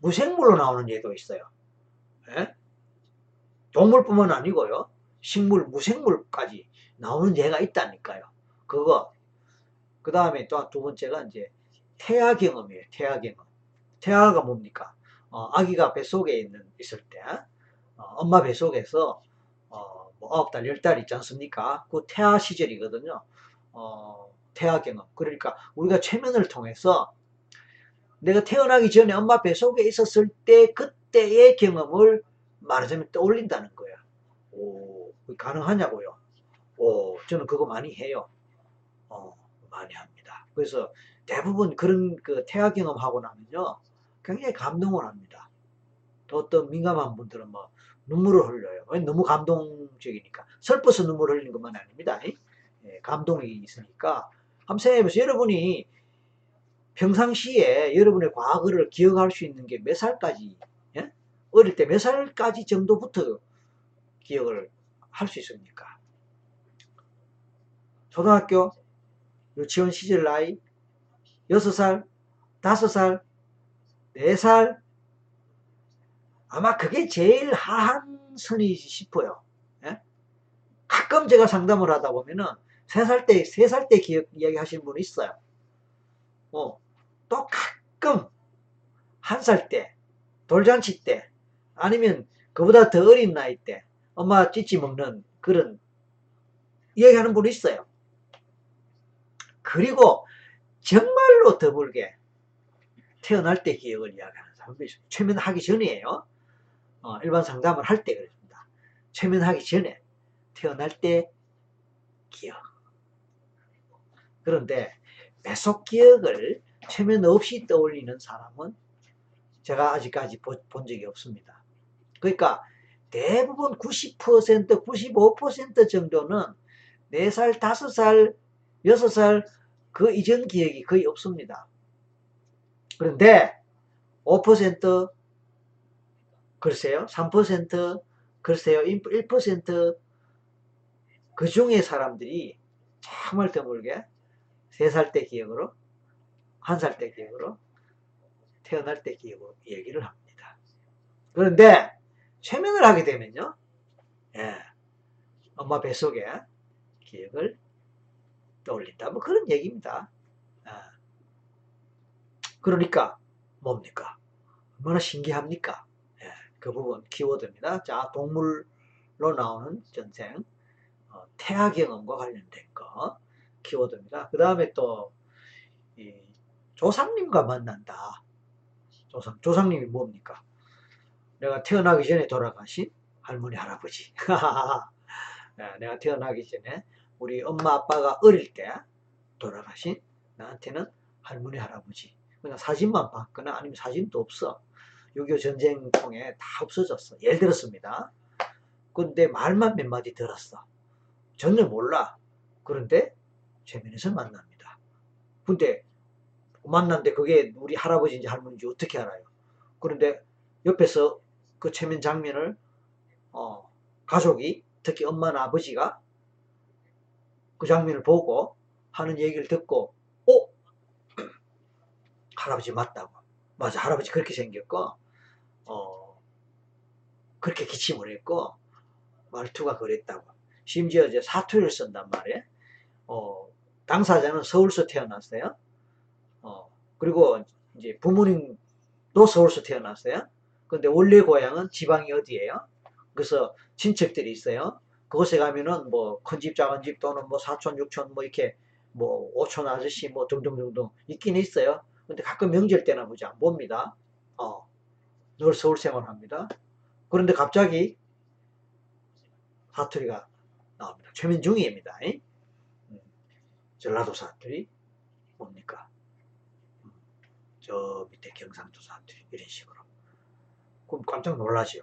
무생물로 나오는 예도 있어요. 예? 동물뿐만 아니고요. 식물, 무생물까지 나오는 예가 있다니까요. 그거. 그 다음에 또 두 번째가 이제 태아 경험이에요. 태아 경험. 태아가 뭡니까? 어, 아기가 뱃속에 있는, 있을 때, 어, 엄마 뱃속에서, 어, 뭐, 아홉 달, 열 달 있지 않습니까? 그 태아 시절이거든요. 어, 태아 경험. 그러니까 우리가 최면을 통해서 내가 태어나기 전에 엄마 뱃속에 있었을 때 그때의 경험을 말하자면 떠올린다는 거야. 오, 가능하냐고요? 오, 저는 그거 많이 해요. 어, 많이 합니다. 그래서 대부분 그런 그 태아 경험하고 나면요. 굉장히 감동을 합니다. 또 어떤 민감한 분들은 뭐 눈물을 흘려요. 너무 감동적이니까. 슬퍼서 눈물 흘리는 것만 아닙니다. 예, 감동이 있으니까. 한번 생각해보세요. 여러분이 평상시에 여러분의 과거를 기억할 수 있는 게 몇 살까지, 예? 어릴 때 몇 살까지 정도부터 기억을 할 수 있습니까? 초등학교, 유치원 시절 나이, 6살, 5살, 4살, 아마 그게 제일 하한 선이지 싶어요. 예? 가끔 제가 상담을 하다 보면은 3살 때, 3살 때 기억, 이야기 하시는 분이 있어요. 어, 또 가끔 한살 때, 돌잔치 때, 아니면 그보다 더 어린 나이 때, 엄마 찌찌 먹는 그런 이야기하는 분이 있어요. 그리고 정말로 더불게 태어날 때 기억을 이야기하는 있어요. 최면하기 전이에요. 어, 일반 상담을 할 때 그랬습니다. 최면하기 전에 태어날 때 기억. 그런데 배속 기억을 최면 없이 떠올리는 사람은 제가 아직까지 본 적이 없습니다. 그러니까 대부분 90%, 95% 정도는 4살, 5살, 6살 그 이전 기억이 거의 없습니다. 그런데 5% 글쎄요, 3% 글쎄요, 1%그 중에 사람들이 정말 드물게 3살 때 기억으로, 1살 때 기억으로, 태어날 때 기억으로 얘기를 합니다. 그런데 최면을 하게 되면요, 예, 엄마 뱃속에 기억을 떠올린다. 뭐 그런 얘기입니다. 아. 그러니까 뭡니까? 얼마나 신기합니까? 예, 그 부분 키워드입니다. 자, 동물로 나오는 전생 어, 태아 경험과 관련된 거 키워드입니다. 그 다음에 또 조상님과 만난다. 조상, 조상님이 뭡니까? 내가 태어나기 전에 돌아가신 할머니, 할아버지. 예, 내가 태어나기 전에 우리 엄마 아빠가 어릴 때 돌아가신 나한테는 할머니 할아버지 그냥 사진만 봤거나 아니면 사진도 없어. 6.25 전쟁 통해 다 없어졌어. 예를 들었습니다. 근데 말만 몇 마디 들었어. 전혀 몰라. 그런데 최면에서 만납니다. 근데 만났는데 그게 우리 할아버지인지 할머니인지 어떻게 알아요? 그런데 옆에서 그 최면 장면을 어, 가족이 특히 엄마나 아버지가 그 장면을 보고 하는 얘기를 듣고 어? 할아버지 맞다고. 맞아 할아버지 그렇게 생겼고 어 그렇게 기침을 했고 말투가 그랬다고. 심지어 이제 사투리를 쓴단 말이에요. 어 당사자는 서울서 태어났어요. 어 그리고 이제 부모님도 서울서 태어났어요. 근데 원래 고향은 지방이 어디예요? 그래서 친척들이 있어요 그곳에 가면은 뭐 큰 집 작은 집 또는 뭐 사촌 육촌 뭐 이렇게 뭐 오촌 아저씨 뭐 등등등등 있긴 있어요. 근데 가끔 명절 때나 보지 안 봅니다. 어, 늘 서울 생활합니다. 그런데 갑자기 사투리가 나옵니다. 최민중이입니다. 음, 전라도 사투리 뭡니까? 음, 저 밑에 경상도 사투리 이런 식으로. 그럼 깜짝 놀라죠.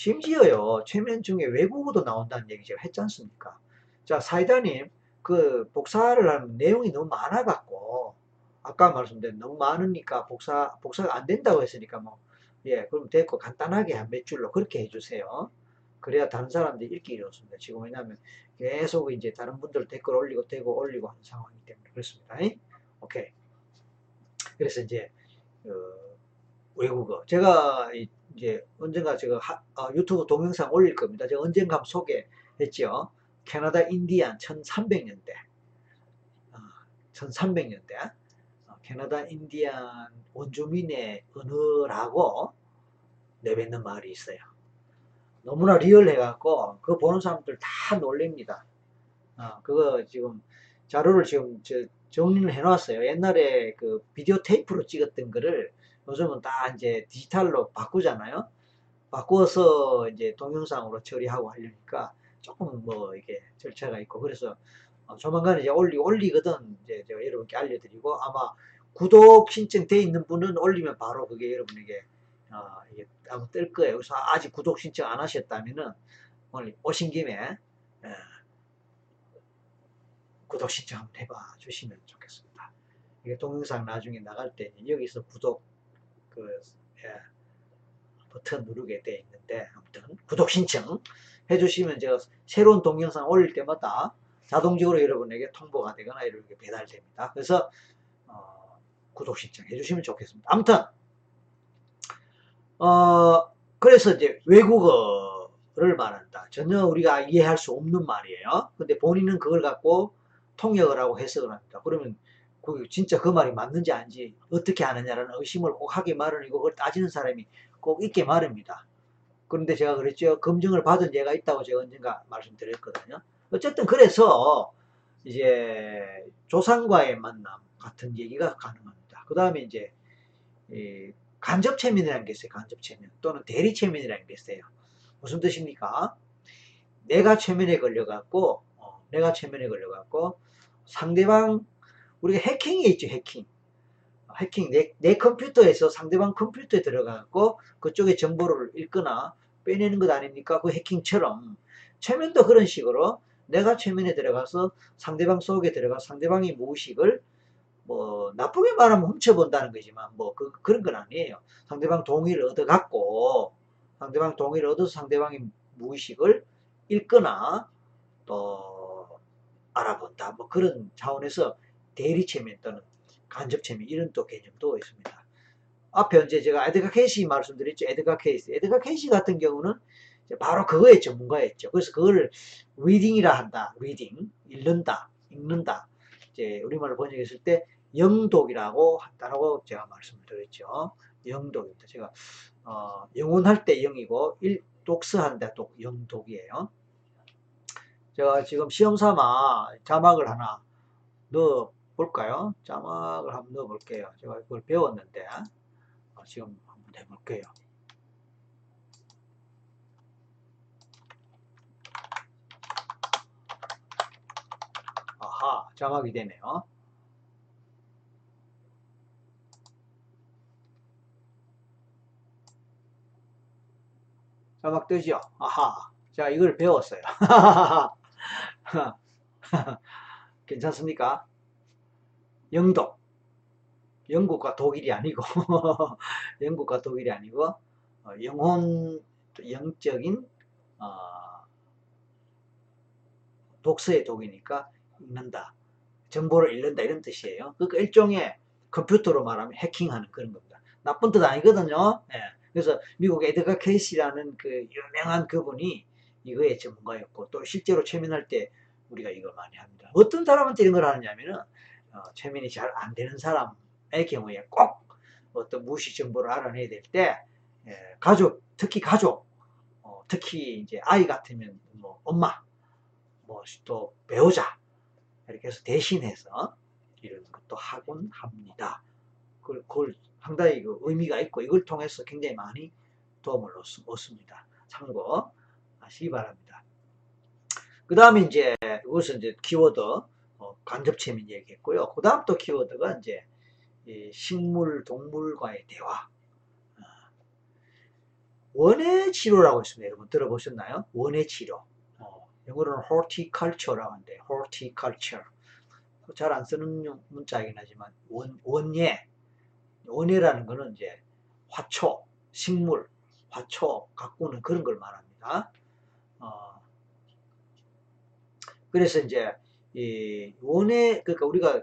심지어요, 최면 중에 외국어도 나온다는 얘기 제가 했지 않습니까? 자, 사이다님, 그 복사를 하면 내용이 너무 많아 갖고, 아까 말씀드린 너무 많으니까 복사, 복사가 안 된다고 했으니까 뭐, 예, 그럼 됐고 간단하게 한 몇 줄로 그렇게 해주세요. 그래야 다른 사람들이 읽기 어렵습니다. 지금 왜냐하면 계속 이제 다른 분들 댓글 올리고 되고 올리고 하는 상황이기 때문에 그렇습니다. 오케이. 그래서 이제, 어, 외국어. 제가 이 제 언젠가 제가 하, 어, 유튜브 동영상 올릴 겁니다. 제가 언젠가 소개했죠. 캐나다 인디안 1300년대. 어, 1300년대. 어, 캐나다 인디안 원주민의 언어라고 내뱉는 말이 있어요. 너무나 리얼해갖고 그거 보는 사람들 다 놀랍니다. 어, 그거 지금 자료를 지금 정리를 해놨어요. 옛날에 그 비디오 테이프로 찍었던 거를 요즘은 다 이제 디지털로 바꾸잖아요. 바꾸어서 이제 동영상으로 처리하고 하려니까 조금 뭐 이게 절차가 있고 그래서 어 조만간 이제 올리 올리거든 이제 제가 여러분께 알려드리고 아마 구독 신청돼 있는 분은 올리면 바로 그게 여러분에게 어 이게 아마 뜰 거예요. 그래서 아직 구독 신청 안 하셨다면은 오늘 오신 김에 예, 구독 신청 한번 해봐 주시면 좋겠습니다. 이게 동영상 나중에 나갈 때 여기서 구독 그 예, 버튼 누르게 돼 있는데 아무튼 구독 신청 해주시면 제가 새로운 동영상 올릴 때마다 자동적으로 여러분에게 통보가 되거나 이렇게 배달됩니다. 그래서 어, 구독 신청 해 주시면 좋겠습니다. 아무튼 어, 그래서 이제 외국어를 말한다. 전혀 우리가 이해할 수 없는 말이에요. 근데 본인은 그걸 갖고 통역을 하고 해석을 합니다. 그러면 그 진짜 그 말이 맞는지 아닌지 어떻게 하느냐라는 의심을 꼭 하게 마련이고 그걸 따지는 사람이 꼭 있게 마련입니다. 그런데 제가 그랬죠. 검증을 받은 예가 있다고 제가 언젠가 말씀드렸거든요. 어쨌든 그래서 이제 조상과의 만남 같은 얘기가 가능합니다. 그 다음에 이제 간접 체면이라는 게 있어요. 간접 체면 또는 대리 체면이라는 게 있어요. 무슨 뜻입니까? 내가 최면에 걸려갖고 어, 내가 최면에 걸려갖고 상대방 우리가 해킹이 있죠 해킹. 해킹. 내, 내 컴퓨터에서 상대방 컴퓨터에 들어가갖고 그쪽에 정보를 읽거나 빼내는 것 아닙니까? 그 해킹처럼. 최면도 그런 식으로 내가 최면에 들어가서 상대방 속에 들어가 상대방의 무의식을 뭐 나쁘게 말하면 훔쳐본다는 거지만 뭐 그, 그런 건 아니에요. 상대방 동의를 얻어갖고 상대방 동의를 얻어서 상대방의 무의식을 읽거나 또 알아본다. 뭐 그런 차원에서 대리최면 또는 간접최면 이런 또 개념도 있습니다. 앞에 이제 제가 에드가 케이시 말씀드렸죠. 에드가 케이스. 에드가 케이시 같은 경우는 바로 그거의 전문가였죠. 그래서 그걸 reading이라 한다. Reading. 읽는다. 읽는다. 이제 우리말로 번역했을 때 영독이라고 한다라고 제가 말씀을 드렸죠. 영독입니다. 제가 어, 영혼할 때 영이고 일, 독서한다 독 영독이에요. 제가 지금 시험 삼아 자막을 하나 넣어 볼까요? 자막을 한번 넣어 볼게요. 제가 그걸 배웠는데 어, 지금 한번 해볼게요. 아하 자막이 되네요. 자막 뜨죠? 아하 자 이걸 배웠어요. 괜찮습니까? 영독. 영국과 독일이 아니고, 영국과 독일이 아니고, 어, 영혼, 영적인, 어, 독서의 독이니까 읽는다. 정보를 읽는다. 이런 뜻이에요. 그러니까 일종의 컴퓨터로 말하면 해킹하는 그런 겁니다. 나쁜 뜻 아니거든요. 예. 그래서 미국 에드가 케이시라는 그 유명한 그분이 이거의 전문가였고 또 실제로 최면할 때 우리가 이걸 많이 합니다. 어떤 사람한테 이런 걸 하느냐면은 어, 최면이 잘 안 되는 사람의 경우에 꼭 어떤 무시 정보를 알아내야 될때 예, 가족 특히 가족 어, 특히 이제 아이 같으면 뭐 엄마 뭐 또 배우자 이렇게 해서 대신해서 이런 것도 하곤 합니다. 그걸, 그걸 상당히 그 의미가 있고 이걸 통해서 굉장히 많이 도움을 얻습니다. 참고 하시기 바랍니다. 그 다음에 이제 이것은 이제 키워드 어, 간접체면 얘기했고요. 그 다음 또 키워드가 이제 식물 동물과의 대화. 어, 원예 치료라고 있습니다. 여러분 들어보셨나요? 원예 치료. 어, 영어로는 horticulture라고 하는데 horticulture. 잘 안 쓰는 문자이긴 하지만 원, 원예. 원예라는 거는 이제 화초, 식물, 화초 가꾸는 그런 걸 말합니다. 어, 그래서 이제 이 원예 그러니까 우리가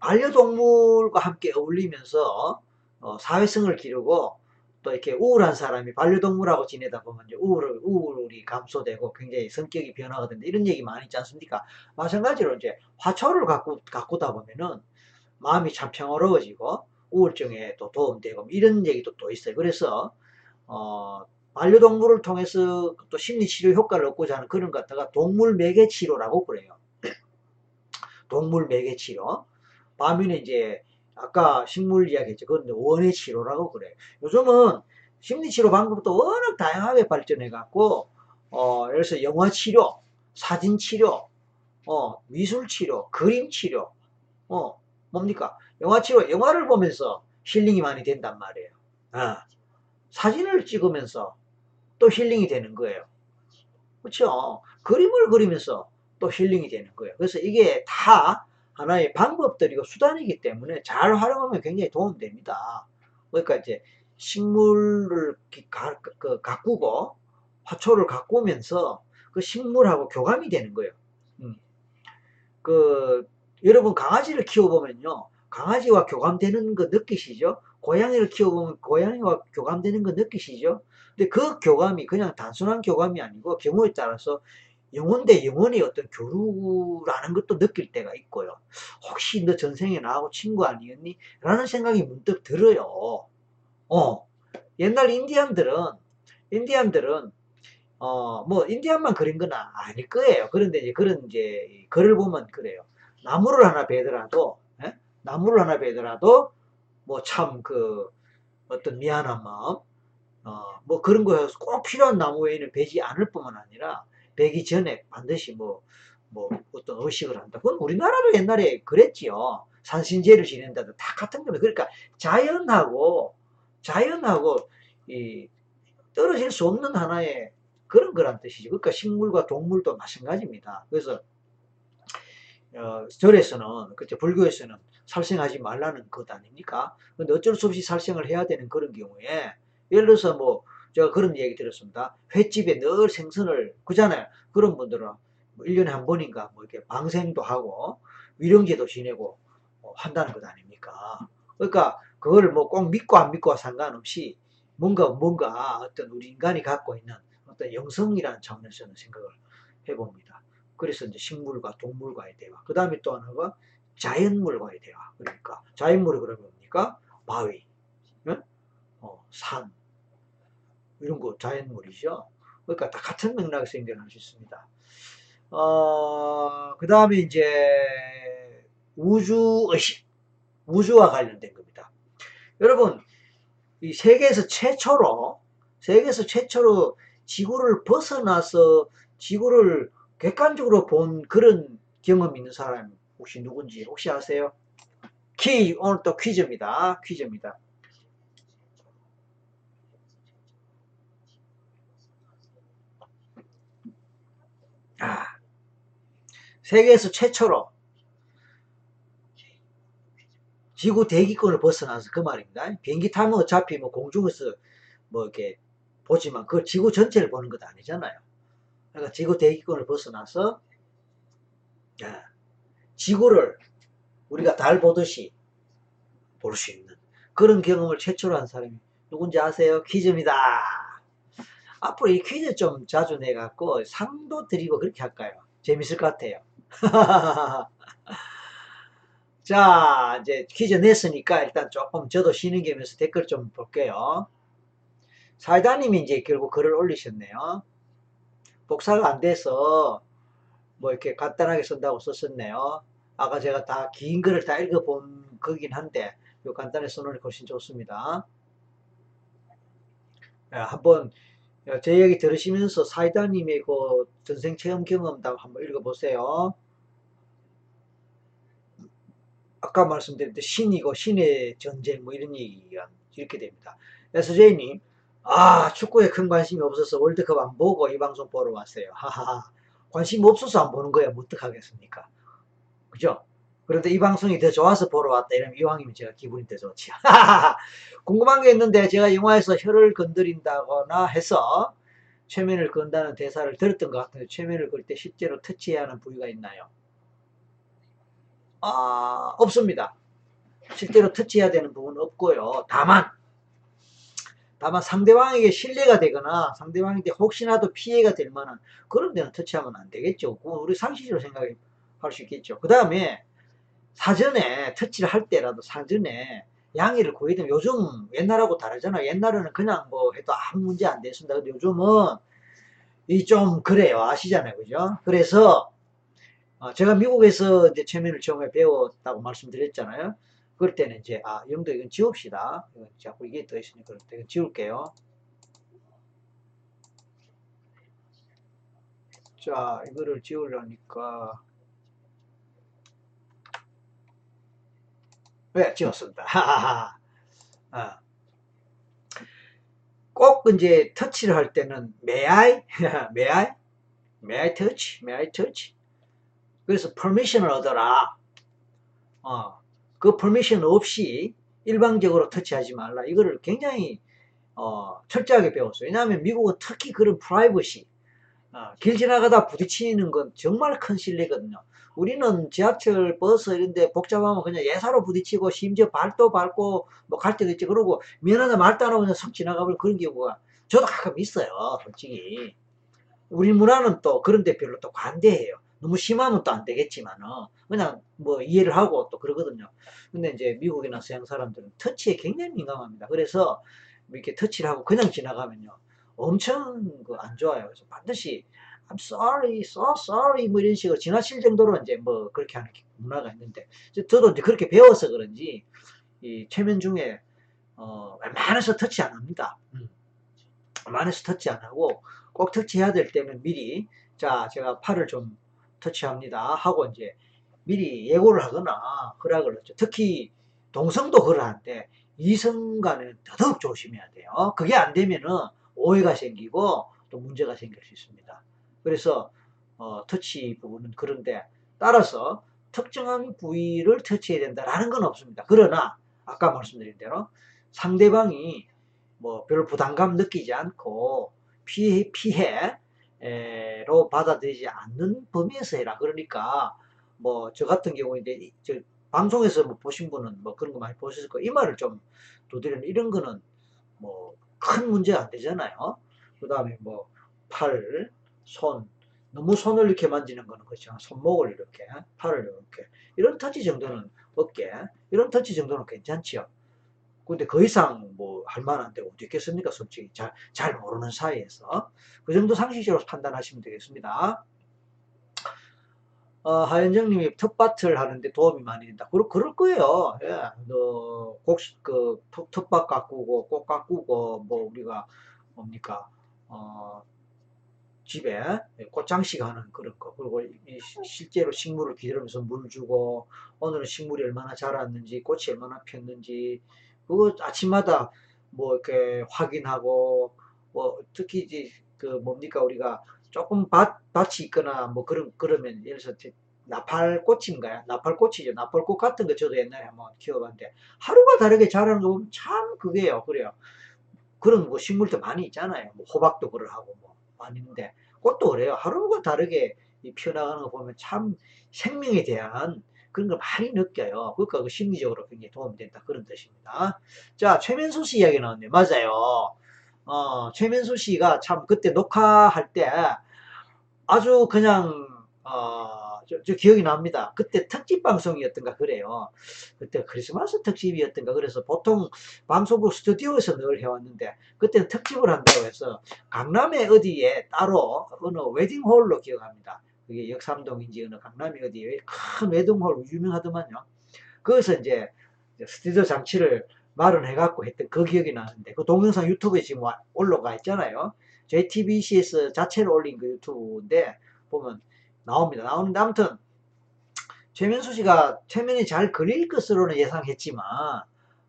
반려동물과 함께 어울리면서 어, 사회성을 기르고 또 이렇게 우울한 사람이 반려동물하고 지내다 보면 이제 우울, 우울이 감소되고 굉장히 성격이 변화가 된다. 이런 얘기 많이 있지 않습니까? 마찬가지로 이제 화초를 갖고, 가꾸다 보면은 마음이 참 평화로워지고 우울증에 또 도움되고 이런 얘기도 또 있어요. 그래서, 어, 반려동물을 통해서 또 심리치료 효과를 얻고자 하는 그런 것 갖다가 동물 매개치료라고 그래요. 동물 매개 치료. 반면에 이제 아까 식물 이야기했죠. 그건 원예치료라고 그래요. 요즘은 심리 치료 방법도 워낙 다양하게 발전해 갖고 어, 예를 들어서 영화 치료, 사진 치료, 어, 미술 치료, 그림 치료, 어, 뭡니까? 영화 치료, 영화를 보면서 힐링이 많이 된단 말이에요. 아, 사진을 찍으면서 또 힐링이 되는 거예요. 그렇죠? 그림을 그리면서 또 힐링이 되는 거예요. 그래서 이게 다 하나의 방법들이고 수단이기 때문에 잘 활용하면 굉장히 도움됩니다. 그러니까 이제 식물을 가, 그, 가꾸고 화초를 가꾸면서 그 식물하고 교감이 되는 거예요. 음. 그 여러분 강아지를 키워보면요. 강아지와 교감되는 거 느끼시죠? 고양이를 키워보면 고양이와 교감되는 거 느끼시죠? 근데 그 교감이 그냥 단순한 교감이 아니고 경우에 따라서 영혼 대 영혼의 어떤 교류라는 것도 느낄 때가 있고요. 혹시 너 전생에 나하고 친구 아니었니? 라는 생각이 문득 들어요. 어, 옛날 인디안들은, 인디안들은, 어, 뭐, 인디안만 그린 건 아닐 거예요. 그런데 이제 그런 이제 글을 보면 그래요. 나무를 하나 베더라도, 예? 나무를 하나 베더라도, 뭐 참 그, 어떤 미안한 마음, 어, 뭐 그런 거에서 꼭 필요한 나무 외에는 베지 않을 뿐만 아니라, 베기 전에 반드시 뭐, 뭐 어떤 의식을 한다. 그건 우리나라도 옛날에 그랬지요. 산신제를 지낸다든 다 같은 겁니다. 그러니까 자연하고, 자연하고, 이, 떨어질 수 없는 하나의 그런 거란 뜻이죠. 그러니까 식물과 동물도 마찬가지입니다. 그래서 어, 절에서는 그때 불교에서는 살생하지 말라는 것 아닙니까? 근데 어쩔 수 없이 살생을 해야 되는 그런 경우에 예를 들어서 뭐 제가 그런 얘기 들었습니다. 횟집에 늘 생선을 그잖아요. 그런 분들은 뭐 1년에 한 번인가 뭐 이렇게 방생도 하고 위령제도 지내고 뭐 한다는 것 아닙니까? 그러니까 그걸 뭐꼭 믿고 안 믿고와 상관없이 뭔가 뭔가 어떤 우리 인간이 갖고 있는 어떤 영성이라는 차원에서는 생각을 해봅니다. 그래서 이제 식물과 동물과의 대화. 그 다음에 또 하나가 자연물과의 대화. 그러니까 자연물이 그러면 뭡니까? 바위, 응? 어, 산 이런 거 자연물이죠. 그러니까 다 같은 맥락에서 연결할 수 있습니다. 어, 그 다음에 이제 우주의식, 우주와 관련된 겁니다. 여러분, 이 세계에서 최초로, 세계에서 최초로 지구를 벗어나서 지구를 객관적으로 본 그런 경험 있는 사람 혹시 누군지 혹시 아세요? 키, 오늘 또 퀴즈입니다. 퀴즈입니다. 아, 세계에서 최초로 지구 대기권을 벗어나서 그 말입니다. 비행기 타면 어차피 뭐 공중에서 뭐 이렇게 보지만 그 지구 전체를 보는 것 아니잖아요. 그러니까 지구 대기권을 벗어나서 야, 지구를 우리가 달 보듯이 볼 수 있는 그런 경험을 최초로 한 사람이 누군지 아세요? 퀴즈입니다. 앞으로 이 퀴즈 좀 자주 내갖고 상도 드리고 그렇게 할까요? 재밌을 것 같아요. 자, 이제 퀴즈 냈으니까 일단 조금 저도 쉬는 겸해서 댓글 좀 볼게요. 사이다님이 이제 결국 글을 올리셨네요. 복사가 안 돼서 뭐 이렇게 간단하게 쓴다고 썼었네요. 아까 제가 다 긴 글을 다 읽어본 거긴 한데 요 간단히 써놓으니까 훨씬 좋습니다. 예, 한번 제 얘기 들으시면서 사이다님의 그 전생 체험 경험담 한번 읽어보세요. 아까 말씀드린 신이고 신의 전쟁 뭐 이런 얘기가 이렇게 됩니다. SJ님 아 축구에 큰 관심이 없어서 월드컵 안 보고 이 방송 보러 왔어요. 하하하 관심 없어서 안 보는 거야 뭐 어떡하겠습니까? 그죠? 그런데 이 방송이 더 좋아서 보러 왔다 이러면 이왕이면 제가 기분이 더 좋지. 궁금한 게 있는데 제가 영화에서 혀를 건드린다거나 해서 최면을 건다는 대사를 들었던 것 같은데 최면을 걸 때 실제로 터치해야 하는 부위가 있나요? 아, 없습니다. 실제로 터치해야 되는 부분은 없고요. 다만 다만 상대방에게 신뢰가 되거나 상대방에게 혹시나도 피해가 될 만한 그런 데는 터치하면 안 되겠죠. 우리 상식적으로 생각할 수 있겠죠. 그 다음에 사전에 터치를 할 때라도 사전에 양해를 구해야 요즘 옛날하고 다르잖아요. 옛날에는 그냥 뭐 해도 아무 문제 안 됐습니다. 근데 요즘은 이 좀 그래요. 아시잖아요. 그죠? 그래서 어, 제가 미국에서 이제 최면을 처음에 배웠다고 말씀드렸잖아요. 그럴 때는 이제 아 영도 이건 지웁시다. 자꾸 이게 더 있으니까 이건 지울게요. 자 이거를 지우려니까 네, 지웠습니다. 하하하. 아. 꼭 이제 터치를 할 때는 may I? may I? may I touch? may I touch? 그래서 permission을 얻어라. 어, 그 permission 없이 일방적으로 터치하지 말라. 이거를 굉장히 어, 철저하게 배웠어요. 왜냐하면 미국은 특히 그런 프라이버시, 어, 길 지나가다 부딪히는 건 정말 큰 신뢰거든요. 우리는 지하철, 버스 이런데 복잡하면 그냥 예사로 부딪히고 심지어 발도 밟고 뭐 갈 때도 있지. 그러고 미안하다 말도 안 하고 그냥 석 지나가버리는 그런 경우가 저도 가끔 있어요. 솔직히. 우리 문화는 또 그런 데 별로 또 관대해요. 너무 심하면 또 안 되겠지만은 그냥 뭐 이해를 하고 또 그러거든요. 근데 이제 미국이나 서양 사람들은 터치에 굉장히 민감합니다. 그래서 이렇게 터치를 하고 그냥 지나가면요. 엄청 그 안 좋아요. 그래서 반드시 I'm sorry, so sorry 뭐 이런 식으로 지나칠 정도로 이제 뭐 그렇게 하는 문화가 있는데 저도 이제 그렇게 배워서 그런지 이 최면 중에 어 웬만해서 터치 안 합니다. 음. 웬만해서 터치 안 하고 꼭 터치해야 될 때는 미리 자 제가 팔을 좀 터치합니다 하고 이제 미리 예고를 하거나 허락을 하죠. 특히 동성도 그러한데 이성 간에는 더더욱 조심해야 돼요. 그게 안 되면은 오해가 생기고 또 문제가 생길 수 있습니다. 그래서 어, 터치 부분은 그런데 따라서 특정한 부위를 터치해야 된다라는 건 없습니다. 그러나 아까 말씀드린 대로 상대방이 뭐 별 부담감 느끼지 않고 피해 피해 로 받아들이지 않는 범위에서 해라. 그러니까 뭐 저 같은 경우에 이제 저 방송에서 뭐 보신 분은 뭐 그런 거 많이 보셨을 거예요. 이 말을 좀 두드리는 이런 거는 뭐 큰 문제가 안 되잖아요. 그 다음에 뭐 팔, 손, 너무 손을 이렇게 만지는 거는 그렇죠. 손목을 이렇게, 팔을 이렇게. 이런 터치 정도는 어깨, 이런 터치 정도는 괜찮지요. 근데 그 이상 뭐 할 만한데 어디 있겠습니까? 솔직히 잘, 잘 모르는 사이에서. 그 정도 상식적으로 판단하시면 되겠습니다. 어, 하현정님이 텃밭을 하는데 도움이 많이 된다. 그럴, 그럴 거예요. 예. 너, 곡, 그, 텃밭 가꾸고, 꽃 가꾸고, 뭐, 우리가, 뭡니까, 어, 집에 꽃장식 하는 그런 거. 그리고 이, 실제로 식물을 기르면서 물 주고, 오늘은 식물이 얼마나 자랐는지, 꽃이 얼마나 폈는지, 그거 아침마다 뭐 이렇게 확인하고, 뭐, 특히 이제 그 뭡니까, 우리가 조금 밭, 밭이 있거나 뭐 그런, 그러면 예를 들어서 나팔꽃인가요? 나팔꽃이죠. 나팔꽃 같은 거 저도 옛날에 한번 키워봤는데 하루가 다르게 자라는 거 보면 참 그게요. 그래요. 그런 뭐 식물도 많이 있잖아요. 뭐 호박도 그러하고 뭐 있는데 꽃도 그래요. 하루가 다르게 피어나가는 거 보면 참 생명에 대한 그런 걸 많이 느껴요. 그러니까 그 심리적으로 굉장히 도움이 된다. 그런 뜻입니다. 자, 최면수 씨 이야기 나왔네요. 맞아요. 어, 최면수 씨가 참 그때 녹화할 때 아주 그냥 어, 저, 저, 기억이 납니다. 그때 특집 방송이었던가 그래요. 그때 크리스마스 특집이었던가 그래서 보통 방송국 스튜디오에서 늘 해왔는데 그때는 특집을 한다고 해서 강남에 어디에 따로 어느 웨딩홀로 기억합니다. 그게 역삼동인지 어느 강남에 어디에 큰 웨딩홀 유명하더만요. 거기서 이제 스튜디오 장치를 마련해갖고 했던 그 기억이 나는데 그 동영상 유튜브에 지금 올라가 있잖아요. JTBC에서 자체로 올린 그 유튜브인데 보면 나옵니다. 나오는데 아무튼 최민수 씨가 최면이 잘 그릴 것으로는 예상했지만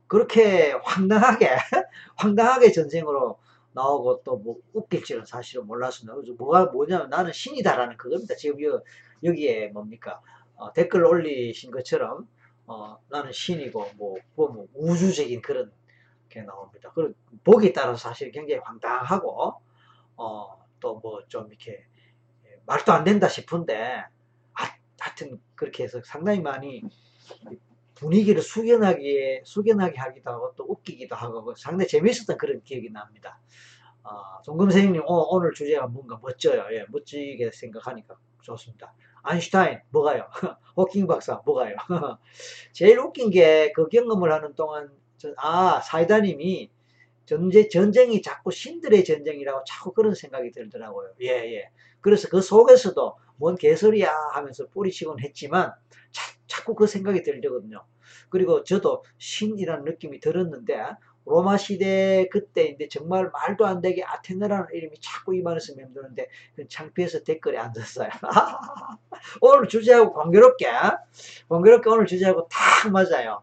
그렇게 황당하게 황당하게 전생으로 나오고 또뭐 줄은 사실은 몰랐습니다. 그래서 뭐가 뭐냐면 나는 신이다라는 그겁니다. 지금 여, 여기에 뭡니까 어, 댓글 올리신 것처럼 어, 나는 신이고 뭐, 뭐 우주적인 그런 게 나옵니다. 그리고 보기에 따라서 사실 굉장히 황당하고 어, 또 뭐 좀 이렇게 말도 안 된다 싶은데 하여튼 그렇게 해서 상당히 많이 분위기를 숙연하게 숙연하게 하기도 하고 또 웃기기도 하고 상당히 재미있었던 그런 기억이 납니다. 어, 종금 선생님 오, 늘 주제가 뭔가 멋져요. 예, 멋지게 생각하니까 좋습니다. 아인슈타인 뭐가요? 호킹 박사 뭐가요? 제일 웃긴 게 그 경험을 하는 동안 저, 아 사이다님이 전쟁, 전쟁이 자꾸 신들의 전쟁이라고 자꾸 그런 생각이 들더라고요. 예, 예. 그래서 그 속에서도 뭔 개소리야 하면서 뿌리치곤 했지만 자, 꾸 그 생각이 들거든요. 그리고 저도 신이라는 느낌이 들었는데 로마 시대 그때인데 정말 말도 안 되게 아테네라는 이름이 자꾸 입안에서 맴도는데 창피해서 댓글에 앉았어요. 오늘 주제하고 공교롭게 공교롭게 오늘 주제하고 딱 맞아요.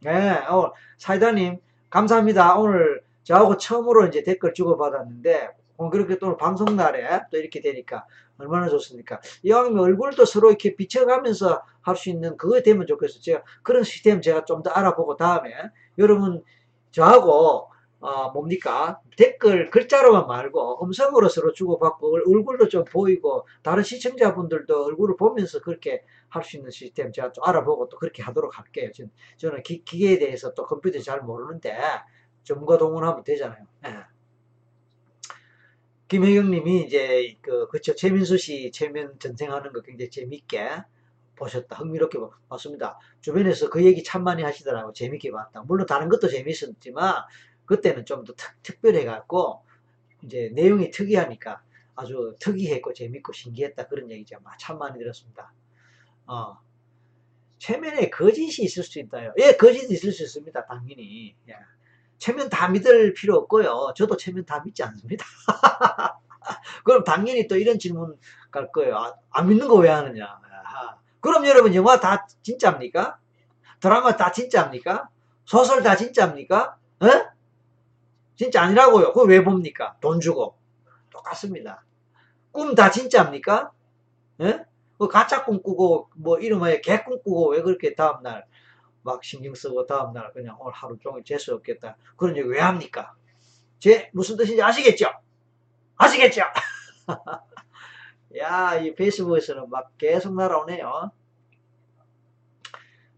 네, 오늘 사이다님 감사합니다. 오늘 저하고 처음으로 이제 댓글 주고받았는데 그렇게 또 방송 날에 또 이렇게 되니까 얼마나 좋습니까? 이왕이면 얼굴도 서로 이렇게 비춰가면서 할 수 있는 그거 되면 좋겠어요. 제가 그런 시스템 제가 좀 더 알아보고 다음에 여러분 저하고 어 뭡니까 댓글 글자로만 말고 음성으로 서로 주고받고 얼굴도 좀 보이고 다른 시청자분들도 얼굴을 보면서 그렇게 할 수 있는 시스템 제가 좀 알아보고 또 그렇게 하도록 할게요. 저는 기, 기계에 대해서 또 컴퓨터 잘 모르는데 전문가 동원하면 되잖아요. 네. 김혜경님이 이제 그 그쵸 최민수 씨 최면 전생하는 거 굉장히 재밌게 보셨다 흥미롭게 봤습니다. 주변에서 그 얘기 참 많이 하시더라고 재밌게 봤다. 물론 다른 것도 재밌었지만 그때는 좀 더 특별해 갖고 이제 내용이 특이하니까 아주 특이했고 재밌고 신기했다 그런 얘기죠. 참 많이 들었습니다. 어. 최면에 거짓이 있을 수 있다요. 예, 거짓이 있을 수 있습니다. 당연히. 예. 최면 다 믿을 필요 없고요. 저도 최면 다 믿지 않습니다. 그럼 당연히 또 이런 질문 갈 거예요. 아, 안 믿는 거 왜 하느냐. 그럼 여러분 영화 다 진짜입니까? 드라마 다 진짜입니까? 소설 다 진짜입니까? 에? 진짜 아니라고요. 그거 왜 봅니까? 돈 주고. 똑같습니다. 꿈 다 진짜입니까? 에? 그 가짜 꿈 꾸고 뭐 이름에 개꿈 꾸고 왜 그렇게 다음날 막 신경 쓰고 다음날 그냥 오늘 하루 종일 재수 없겠다. 그런 얘기 왜 합니까? 제 무슨 뜻인지 아시겠죠? 아시겠죠? 야, 이 페이스북에서는 막 계속 날아오네요.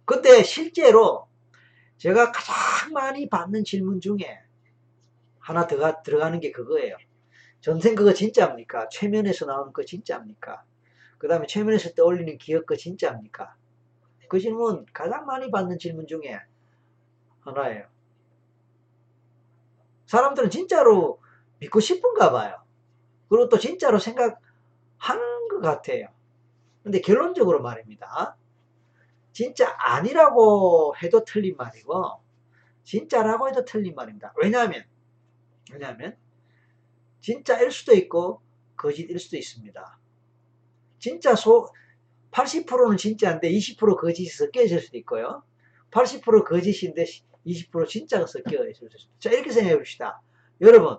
근데 실제로 제가 가장 많이 받는 질문 중에 하나 들어가, 들어가는 게 그거예요. 전생 그거 진짜입니까? 최면에서 나오는 거 진짜입니까? 그 다음에 최면에서 떠올리는 기억 거 진짜입니까? 그 질문 가장 많이 받는 질문 중에 하나예요. 사람들은 진짜로 믿고 싶은가 봐요. 그리고 또 진짜로 생각하는 것 같아요. 근데 결론적으로 말입니다. 진짜 아니라고 해도 틀린 말이고 진짜라고 해도 틀린 말입니다. 왜냐하면 왜냐하면 진짜일 수도 있고 거짓일 수도 있습니다. 진짜 소 80%는 진짜인데 20% 거짓이 섞여 있을 수도 있고요. 80% 거짓인데 20% 진짜가 섞여 있을 수도 있습니다. 자 이렇게 생각해 봅시다. 여러분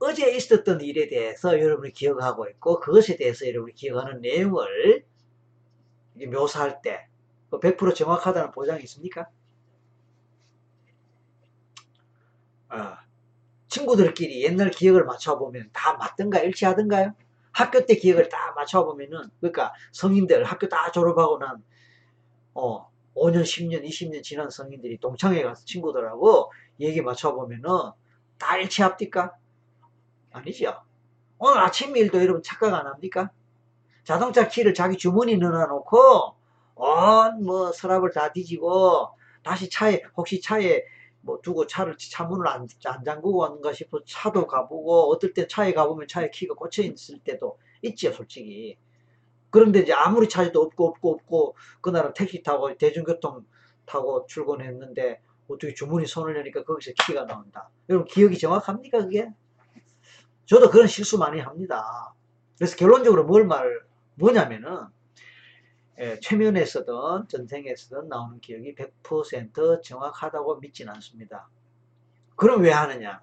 어제 있었던 일에 대해서 여러분이 기억하고 있고 그것에 대해서 여러분이 기억하는 내용을 묘사할 때 100% 정확하다는 보장이 있습니까? 아, 친구들끼리 옛날 기억을 맞춰보면 다 맞던가 일치하던가요? 학교 때 기억을 다 맞춰보면은, 그러니까 성인들 학교 다 졸업하고 난, 어, 5년, 10년, 20년 지난 성인들이 동창회 가서 친구들하고 얘기 맞춰보면은 다 일치합니까? 아니죠. 오늘 아침 일도 여러분 착각 안 합니까? 자동차 키를 자기 주머니 넣어놓고, 온, 뭐, 서랍을 다 뒤지고, 다시 차에, 혹시 차에 뭐 두고 차를 차 문을 안, 안 잠그고 왔는가 싶어 차도 가보고 어떨 때 차에 가보면 차에 키가 꽂혀 있을 때도 있지요 솔직히. 그런데 이제 아무리 차도 없고 없고 없고 그날은 택시 타고 대중교통 타고 출근했는데 어떻게 주문이 손을 내니까 거기서 키가 나온다. 여러분 기억이 정확합니까 그게? 저도 그런 실수 많이 합니다. 그래서 결론적으로 뭘 말 뭐냐면은 예, 최면에 서든 전생에 서든 나오는 기억이 100% 정확하다고 믿진 않습니다. 그럼 왜 하느냐?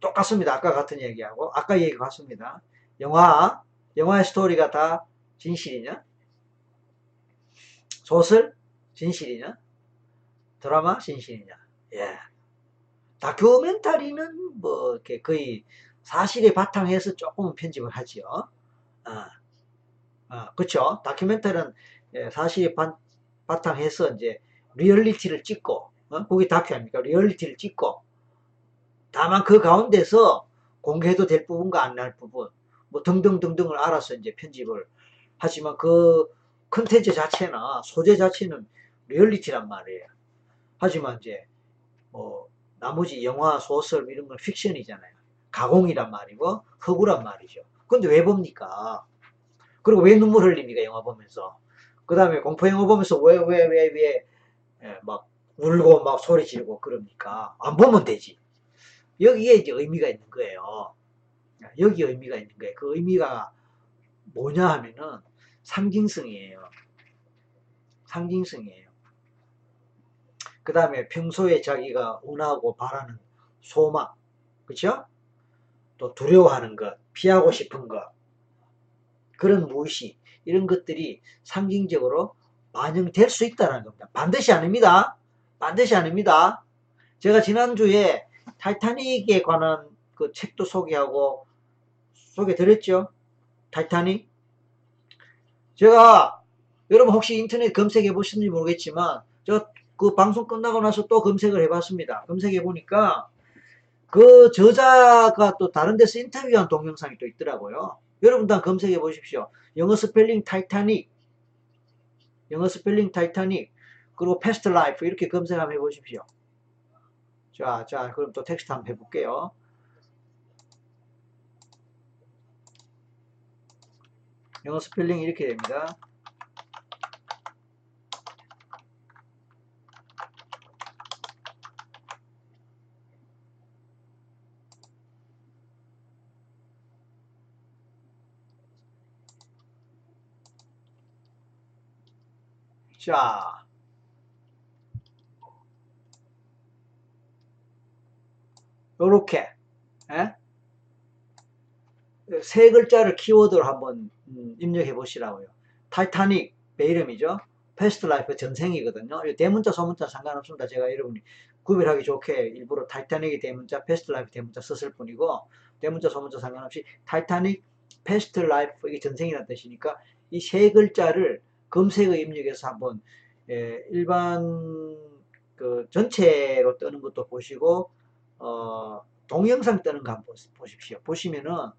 똑같습니다. 아까 같은 얘기하고 아까 얘기 같습니다. 영화, 영화의 스토리가 다 진실이냐? 소설 진실이냐? 드라마 진실이냐? 예. 다큐멘터리는 뭐 이렇게 거의 사실에 바탕해서 조금 편집을 하지요. 아. 어, 그쵸? 다큐멘터리는 예, 사실 바, 바탕해서 이제 리얼리티를 찍고, 어? 그게 다큐 아닙니까? 리얼리티를 찍고, 다만 그 가운데서 공개해도 될 부분과 안할 부분, 뭐 등등등등을 알아서 이제 편집을 하지만 그 컨텐츠 자체나 소재 자체는 리얼리티란 말이에요. 하지만 이제 뭐 나머지 영화, 소설 이런 건 픽션이잖아요. 가공이란 말이고 허구란 말이죠. 근데 왜 봅니까? 그리고 왜 눈물 흘립니까 영화 보면서? 그 다음에 공포 영화 보면서 왜 왜 왜왜막 예, 울고 막 소리 지르고 그럽니까? 안 보면 되지. 여기에 이제 의미가 있는 거예요. 여기 의미가 있는 거예요. 그 의미가 뭐냐 하면은 상징성이에요. 상징성이에요. 그 다음에 평소에 자기가 원하고 바라는 소망 그쵸? 또 두려워하는 것 피하고 싶은 것 그런 무시 이런 것들이 상징적으로 반영될 수 있다는 겁니다. 반드시 아닙니다. 반드시 아닙니다. 제가 지난주에 타이타닉에 관한 그 책도 소개하고 소개 드렸죠. 타이타닉. 제가 여러분 혹시 인터넷 검색해 보셨는지 모르겠지만 저 그 방송 끝나고 나서 또 검색을 해 봤습니다. 검색해 보니까 그 저자가 또 다른 데서 인터뷰한 동영상이 또 있더라고요. 여러분도 한번 검색해 보십시오. 영어 스펠링 타이타닉, 영어 스펠링 타이타닉, 그리고 past life 이렇게 검색 한번 해보십시오. 자, 자, 그럼 또 텍스트 한번 해볼게요. 영어 스펠링 이렇게 됩니다. 자, 요렇게 예? 세 글자를 키워드로 한번 음, 입력해 보시라고요. 타이타닉 배 이름이죠. past life 전생이거든요. 대문자 소문자 상관없습니다. 제가 여러분이 구별하기 좋게 일부러 타이타닉이 대문자, past life 대문자 썼을 뿐이고 대문자 소문자 상관없이 타이타닉 past life 이게 전생이라는 뜻이니까 이 세 글자를 검색어 입력해서 한번 예, 일반 그 전체로 뜨는 것도 보시고 어, 동영상 뜨는 거 한번 보십시오. 보시면은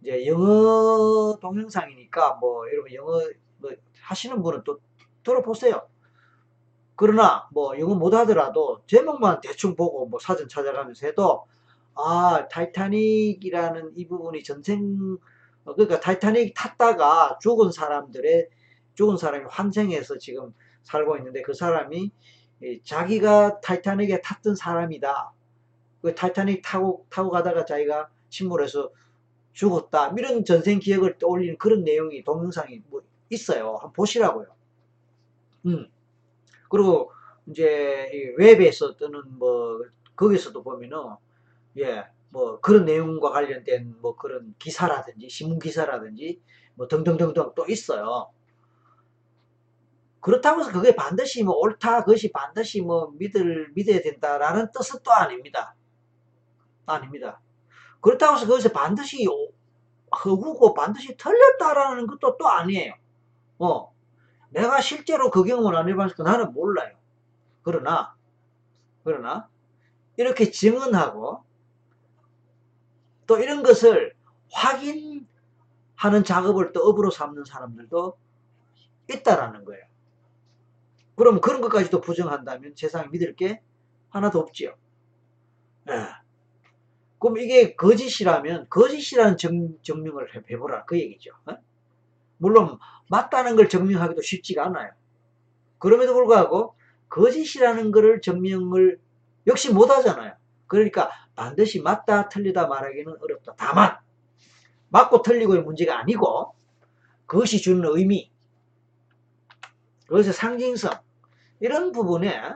이제 영어 동영상이니까 뭐 여러분 영어 뭐 하시는 분은 또 들어보세요. 그러나 뭐 영어 못 하더라도 제목만 대충 보고 뭐 사전 찾아가면서 해도 아 타이타닉이라는 이 부분이 전생 어, 그러니까 타이타닉 탔다가 죽은 사람들의 죽은 사람이 환생해서 지금 살고 있는데 그 사람이 자기가 타이타닉에 탔던 사람이다. 그 타이타닉 타고 타고 가다가 자기가 침몰해서 죽었다. 이런 전생 기억을 떠올리는 그런 내용이 동영상이 뭐 있어요. 한번 보시라고요. 음. 그리고 이제 웹에서 뜨는 뭐 거기서도 보면은 예, 뭐 그런 내용과 관련된 뭐 그런 기사라든지 신문 기사라든지 뭐 등등등등 또 있어요. 그렇다고 해서 그게 반드시 뭐 옳다, 그것이 반드시 뭐 믿을, 믿어야 된다라는 뜻은 또 아닙니다. 아닙니다. 그렇다고 해서 그것이 반드시 허구고 반드시 틀렸다라는 것도 또 아니에요. 어. 내가 실제로 그 경험을 안 해봤으니까 나는 몰라요. 그러나, 그러나, 이렇게 증언하고, 또 이런 것을 확인하는 작업을 또 업으로 삼는 사람들도 있다라는 거예요. 그럼 그런 것까지도 부정한다면 세상에 믿을 게 하나도 없지요. 네. 그럼 이게 거짓이라면 거짓이라는 정, 증명을 해보라 그 얘기죠. 어? 물론 맞다는 걸 증명하기도 쉽지가 않아요. 그럼에도 불구하고 거짓이라는 것을 증명을 역시 못하잖아요. 그러니까 반드시 맞다 틀리다 말하기는 어렵다. 다만 맞고 틀리고의 문제가 아니고 그것이 주는 의미 그것의 상징성 이런 부분에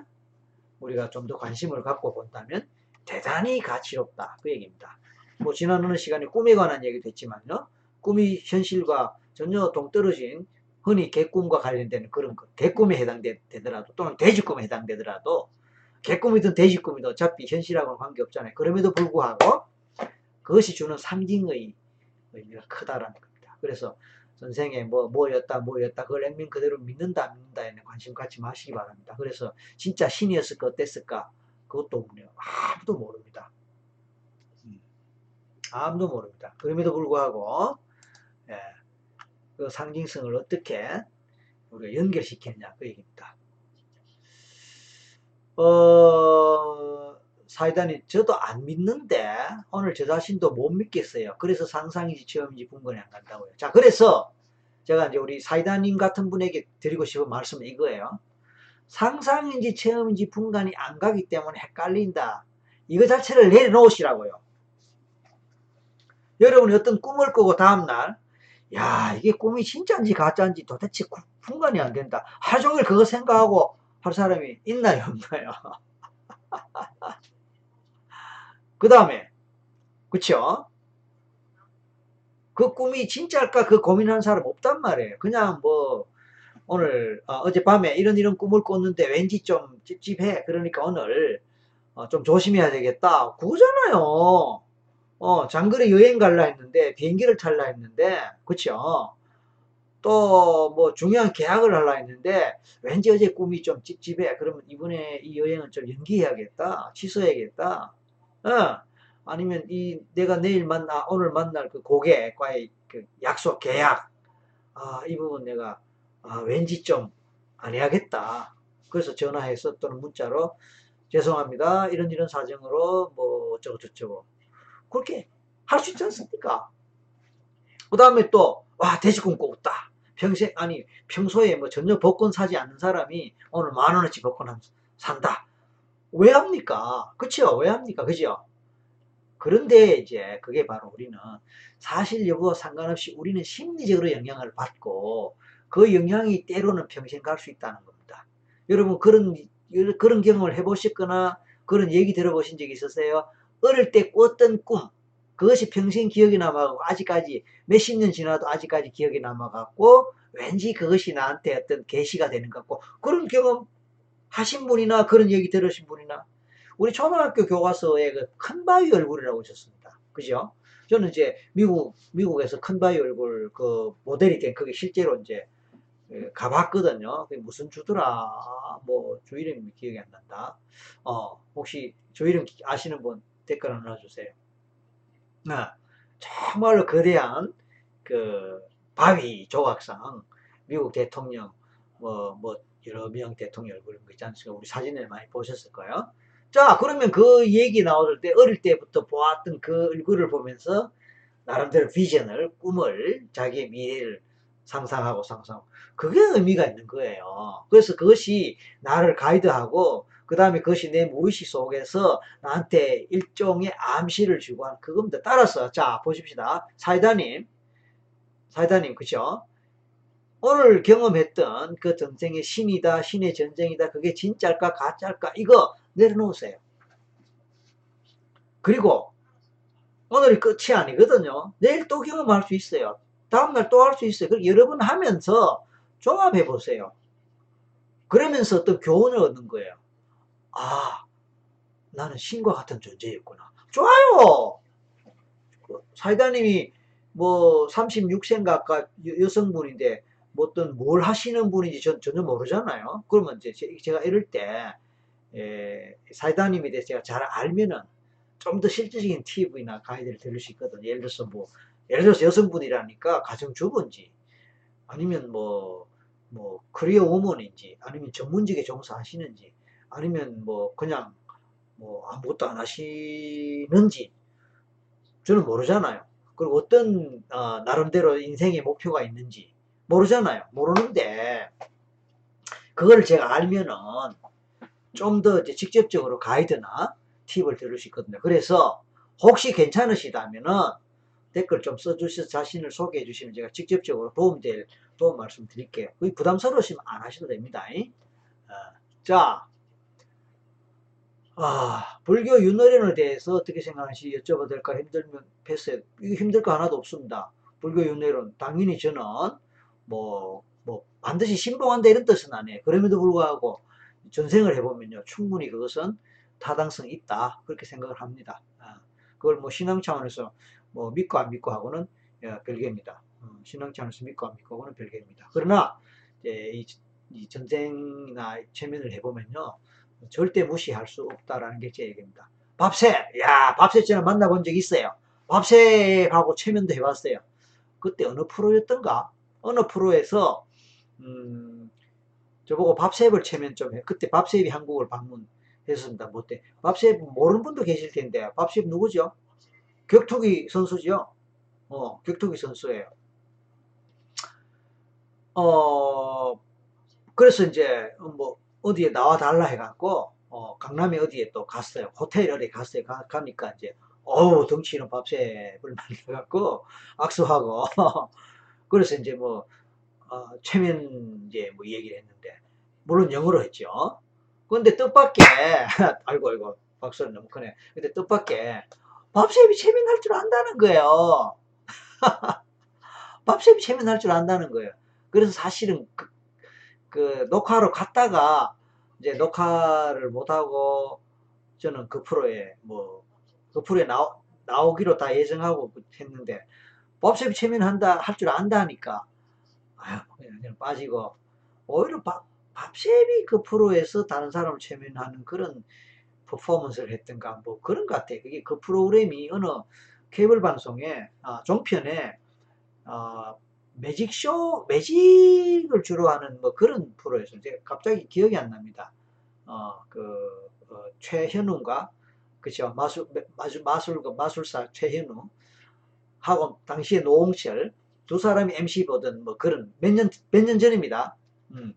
우리가 좀 더 관심을 갖고 본다면 대단히 가치롭다. 그 얘기입니다. 뭐 지난 어느 시간에 꿈에 관한 얘기도 했지만요. 꿈이 현실과 전혀 동떨어진 흔히 개꿈과 관련된 그런 것, 개꿈에 해당되더라도 또는 돼지꿈에 해당되더라도 개꿈이든 돼지꿈이든 어차피 현실하고는 관계없잖아요. 그럼에도 불구하고 그것이 주는 상징의 의미가 크다라는 겁니다. 그래서 선생의 뭐 뭐였다 뭐였다 그걸 액면 그대로 믿는다 믿는다에 관심 갖지 마시기 바랍니다. 그래서 진짜 신이었을까 어땠을까 그것도 아무도 모릅니다. 음. 아무도 모릅니다. 그럼에도 불구하고 예, 그 상징성을 어떻게 우리가 연결시켰냐 그 얘기입니다. 어, 사이다니 저도 안 믿는데 오늘 저 자신도 못 믿겠어요. 그래서 상상인지 체험인지 분간이 안 간다고요. 자 그래서 제가 이제 우리 사이다님 같은 분에게 드리고 싶은 말씀은 이거예요. 상상인지 체험인지 분간이 안 가기 때문에 헷갈린다. 이거 자체를 내려놓으시라고요. 여러분이 어떤 꿈을 꾸고 다음날 야 이게 꿈이 진짜인지 가짜인지 도대체 분간이 안 된다. 하루 종일 그거 생각하고 할 사람이 있나요 없나요? 그 다음에 그쵸? 그 꿈이 진짜일까 그 고민하는 사람 없단 말이에요. 그냥 뭐 오늘 어, 젯밤에 이런 이런 꿈을 꿨는데 왠지 좀 찝찝해. 그러니까 오늘 어, 좀 조심해야 되겠다. 그거잖아요. 어, 장거리 여행 갈라 했는데 비행기를 탈라 했는데 그쵸? 또 뭐 중요한 계약을 하려 했는데 왠지 어제 꿈이 좀 찝찝해. 그러면 이번에 이 여행은 좀 연기해야겠다. 취소해야겠다. 어, 아니면 이 내가 내일 만나 오늘 만날 그 고객과의 그 약속 계약 아 이 부분 내가 아, 왠지 좀 안 해야겠다. 그래서 전화해서 또는 문자로 죄송합니다. 이런 이런 사정으로 뭐 어쩌고 저쩌고 그렇게 할 수 있지 않습니까? 그 다음에 또 와 돼지 굶고 없다. 평생 아니 평소에 뭐 전혀 복권 사지 않는 사람이 오늘 만 원어치 복권 한- 산다. 왜 합니까? 그쵸? 왜 합니까? 그죠? 그런데 이제 그게 바로 우리는 사실 여부와 상관없이 우리는 심리적으로 영향을 받고 그 영향이 때로는 평생 갈 수 있다는 겁니다. 여러분 그런 그런 경험을 해보셨거나 그런 얘기 들어보신 적 있으세요? 어릴 때 꿨던 꿈 그것이 평생 기억에 남아가고 아직까지 몇십 년 지나도 아직까지 기억에 남아갖고 왠지 그것이 나한테 어떤 계시가 되는 것 같고 그런 경험 하신 분이나 그런 얘기 들으신 분이나 우리 초등학교 교과서에 그 큰 바위 얼굴이라고 있었습니다. 그죠? 저는 이제 미국, 미국에서 큰 바위 얼굴 그 모델이 된 그게 실제로 이제 예, 가봤거든요. 그게 무슨 주더라. 뭐, 주 이름이 기억이 안 난다. 어, 혹시 주 이름 아시는 분 댓글 하나 놔주세요. 아, 정말로 거대한 그 바위 조각상 미국 대통령 뭐, 뭐, 여러 명 대통령 얼굴 있지 않습니까? 우리 사진을 많이 보셨을 거예요. 자, 그러면 그 얘기 나올 때 어릴 때부터 보았던 그 얼굴을 보면서 나름대로 비전을, 꿈을, 자기의 미래를 상상하고 상상하고 그게 의미가 있는 거예요. 그래서 그것이 나를 가이드하고 그 다음에 그것이 내 무의식 속에서 나한테 일종의 암시를 주고 하는 그겁니다. 따라서 자 보십시다. 사이다님, 사이다님 그죠? 오늘 경험했던 그 전쟁의 신이다, 신의 전쟁이다, 그게 진짜일까, 가짜일까, 이거 내려놓으세요. 그리고 오늘이 끝이 아니거든요. 내일 또 경험할 수 있어요. 다음날 또 할 수 있어요. 그리고 여러 번 하면서 종합해 보세요. 그러면서 어떤 교훈을 얻는 거예요. 아, 나는 신과 같은 존재였구나. 좋아요! 사이다님이 뭐 36세인가 아까 여- 여성분인데 뭐 어떤 뭘 하시는 분인지 전 전혀 모르잖아요. 그러면 이제 제- 제가 이럴 때 에, 사이다님에 대해서 제가 잘 알면은 좀 더 실질적인 팁이나 가이드를 드릴 수 있거든요. 예를 들어서 뭐 예를 들어서 여성분이라니까 가정주부인지 아니면 뭐, 뭐, 커리어 우먼인지 아니면 전문직에 종사하시는지 아니면 뭐 그냥 뭐 아무것도 안 하시는지 저는 모르잖아요. 그리고 어떤 어, 나름대로 인생의 목표가 있는지 모르잖아요. 모르는데 그걸 제가 알면은 좀 더 직접적으로 가이드나 팁을 들을 수 있거든요. 그래서 혹시 괜찮으시다면은 댓글 좀 써주셔서 자신을 소개해 주시면 제가 직접적으로 도움될 도움 말씀 드릴게요. 부담스러우시면 안 하셔도 됩니다. 어, 자, 아, 불교 윷노련에 대해서 어떻게 생각하시지 여쭤봐도 될까 힘들면 패스해. 이거 힘들 거 하나도 없습니다. 불교 윷노련 당연히 저는 뭐, 뭐 반드시 신봉한다 이런 뜻은 아니에요. 그럼에도 불구하고 전생을 해보면요 충분히 그것은 타당성이 있다 그렇게 생각을 합니다. 아, 그걸 뭐 신앙 차원에서 뭐 믿고 안 믿고 하고는 예, 별개입니다. 어, 신앙 차원에서 믿고 안 믿고 하고는 별개입니다. 그러나 이, 이 전쟁이나 체면을 해보면요 절대 무시할 수 없다라는 게 제 얘기입니다. 밥새, 야 밥새 저는 만나본 적 있어요. 밥새하고 체면도 해봤어요. 그때 어느 프로였던가? 어느 프로에서 음, 저보고 밥셉을 체면 좀 해. 그때 밥셉이 한국을 방문했습니다. 못해. 밥셉 모르는 분도 계실 텐데 밥셉 누구죠? 격투기 선수죠. 어, 격투기 선수예요. 어, 그래서 이제 뭐 어디에 나와 달라 해갖고 어, 강남에 어디에 또 갔어요. 호텔 어디 갔어요. 가, 가니까 이제 어우 덩치는 밥셉을 만나갖고 악수하고 그래서 이제 뭐 어, 최면 이제 뭐 얘기를 했는데 물론 영어로 했죠. 그런데 뜻밖의 아이고 아이고 박수는 너무 크네. 근데 뜻밖의 밥셉이 체면할 줄 안다는 거예요. 밥셉이 체면할 줄 안다는 거예요. 그래서 사실은 그, 그 녹화로 갔다가 이제 녹화를 못하고 저는 그 프로에 뭐 그 프로에 나오, 나오기로 다 예정하고 했는데 밥셉이 체면한다 할 줄 안다니까 아유 그냥, 빠지고 오히려 밥, 밥셉이 그 프로에서 다른 사람을 체면하는 그런 퍼포먼스를 했던가 뭐 그런 것 같아. 그게 그 프로그램이 어느 케이블 방송에 아, 종편에 어, 매직쇼 매직을 주로 하는 뭐 그런 프로였어요. 제가 갑자기 기억이 안 납니다. 어, 그 어, 최현우인가 그죠 마술 마술 마술 마술사 최현우 하고 당시에 노홍철 두 사람이 MC 보던 뭐 그런 몇 년 몇 년 전입니다. 음.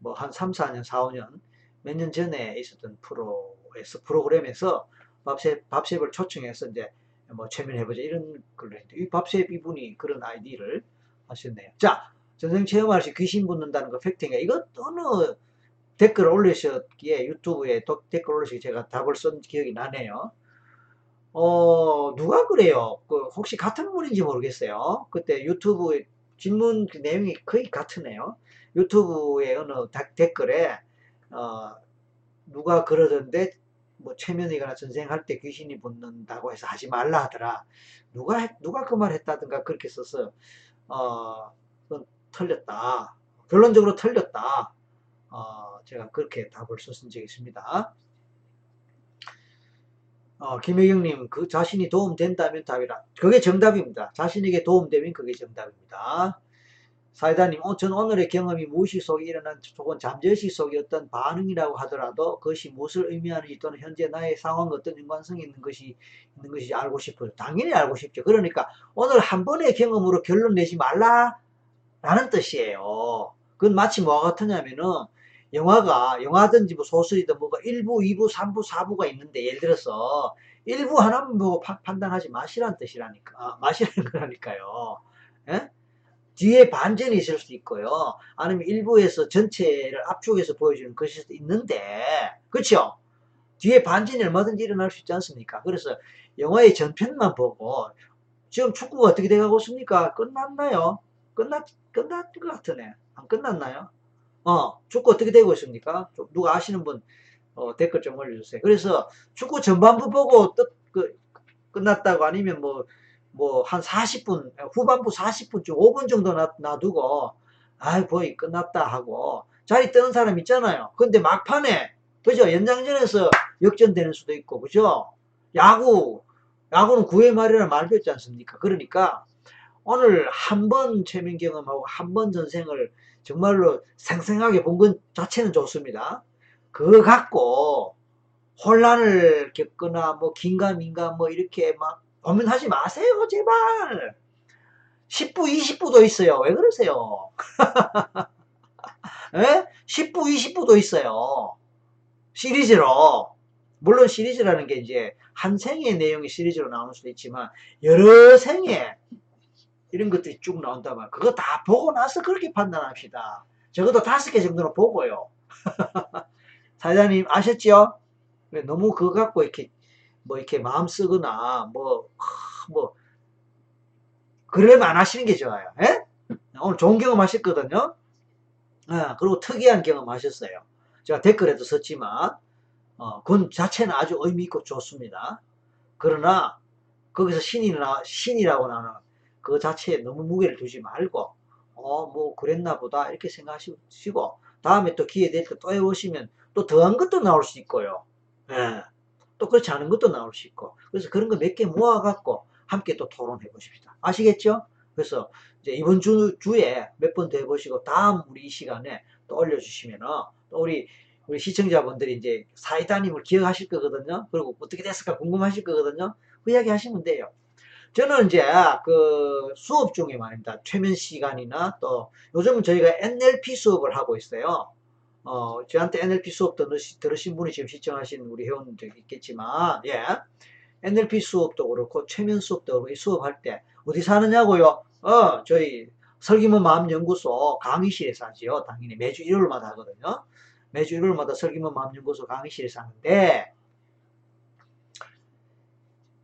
뭐 한 3, 4년, 4, 5년 몇 년 전에 있었던 프로에서 프로그램에서 밥샙 밥샙을 초청해서 이제 뭐 최면해보자 이런 걸로 했는데 이 밥샙 이분이 그런 아이디를 하셨네요. 자 전생 체험할 시 귀신 붙는다는 거 팩트인가 이거 어느 댓글 올리셨기에 유튜브에 도, 댓글 올리시기 제가 답을 쓴 기억이 나네요. 어 누가 그래요? 그 혹시 같은 분인지 모르겠어요. 그때 유튜브 질문 그 내용이 거의 같으네요. 유튜브에 어느 댓글에 어, 누가 그러던데 뭐 최면이거나 전생할 때 귀신이 붙는다고 해서 하지 말라 하더라. 누가 누가 그 말 했다든가 그렇게 써서 어 그건 틀렸다. 결론적으로 틀렸다. 어, 제가 그렇게 답을 썼은 적이 있습니다. 어, 김혜경님, 그 자신이 도움된다면 답이라. 그게 정답입니다. 자신에게 도움되면 그게 정답입니다. 사이다님, 어, 전 오늘의 경험이 무의식 속에 일어난 혹은 잠재의식 속의 어떤 반응이라고 하더라도 그것이 무엇을 의미하는지 또는 현재 나의 상황과 어떤 연관성이 있는 것이 있는 것이 알고 싶어요. 당연히 알고 싶죠. 그러니까 오늘 한 번의 경험으로 결론 내지 말라 라는 뜻이에요. 그건 마치 뭐와 같으냐면은 영화가 영화든지 뭐 소설이든 뭐가 1부, 2부, 3부, 4부가 있는데 예를 들어서 1부 하나만 보고 파, 판단하지 마시라는 뜻이라니까 아, 마시라는 거라니까요. 예? 뒤에 반전이 있을 수도 있고요. 아니면 일부에서 전체를 압축해서 보여주는 것일 수도 있는데 그렇죠? 뒤에 반전이 얼마든지 일어날 수 있지 않습니까? 그래서 영화의 전편만 보고 지금 축구가 어떻게 돼가고 있습니까? 끝났나요? 끝났, 끝났 것 같으네. 안 끝났나요? 어, 축구 어떻게 되고 있습니까? 누가 아시는 분 어, 댓글 좀 올려주세요. 그래서 축구 전반부 보고 뜻, 그, 끝났다고 아니면 뭐, 뭐, 한 40분, 후반부 40분쯤 5분 정도 놔, 놔두고, 아이, 거의 끝났다 하고, 자리 뜨는 사람 있잖아요. 근데 막판에, 그죠? 연장전에서 역전되는 수도 있고, 그죠? 야구, 야구는 9회 말이라 말 배웠지 않습니까? 그러니까, 오늘 한 번 최면 경험하고 한 번 전생을 정말로 생생하게 본것 자체는 좋습니다. 그거 갖고 혼란을 겪거나 뭐 긴가민가 뭐 이렇게 막 고민하지 마세요 제발. 10부 20부도 있어요. 왜 그러세요? 에? 10부 20부도 있어요. 시리즈로. 물론 시리즈라는 게 이제 한 생의 내용이 시리즈로 나올 수도 있지만 여러 생에 이런 것들이 쭉 나온다면 그거 다 보고 나서 그렇게 판단합시다. 적어도 다섯 개 정도는 보고요. 사장님 아셨죠? 너무 그거 갖고 이렇게 뭐 이렇게 마음 쓰거나 뭐뭐 그러면 안 하시는 게 좋아요. 에? 예? 오늘 좋은 경험 하셨거든요. 아, 그리고 특이한 경험 하셨어요. 제가 댓글에도 썼지만 어, 그건 자체는 아주 의미 있고 좋습니다. 그러나 거기서 신이 나, 신이라고 나는 그 자체에 너무 무게를 두지 말고 어 뭐 그랬나 보다 이렇게 생각하시고 다음에 또 기회 될 때 또 해보시면 또 더한 것도 나올 수 있고요. 예. 또 그렇지 않은 것도 나올 수 있고 그래서 그런 거 몇 개 모아 갖고 함께 또 토론해 보십시다. 아시겠죠? 그래서 이제 이번 주, 주에 몇 번 더 해보시고 다음 우리 이 시간에 또 올려주시면은 또 우리 우리 시청자분들이 이제 사이다님을 기억하실 거거든요. 그리고 어떻게 됐을까 궁금하실 거거든요. 그 이야기 하시면 돼요. 저는 이제 그 수업 중에 말입니다. 최면 시간이나 또 요즘은 저희가 NLP 수업을 하고 있어요. 어, 저한테 NLP 수업 들으시, 들으신 분이 지금 시청하신 우리 회원들 있겠지만, 예. NLP 수업도 그렇고, 최면 수업도 그렇고, 이 수업할 때, 어디서 하느냐고요? 어, 저희 설기문 마음연구소 강의실에서 하지요. 당연히 매주 일요일마다 하거든요. 매주 일요일마다 설기문 마음연구소 강의실에서 하는데,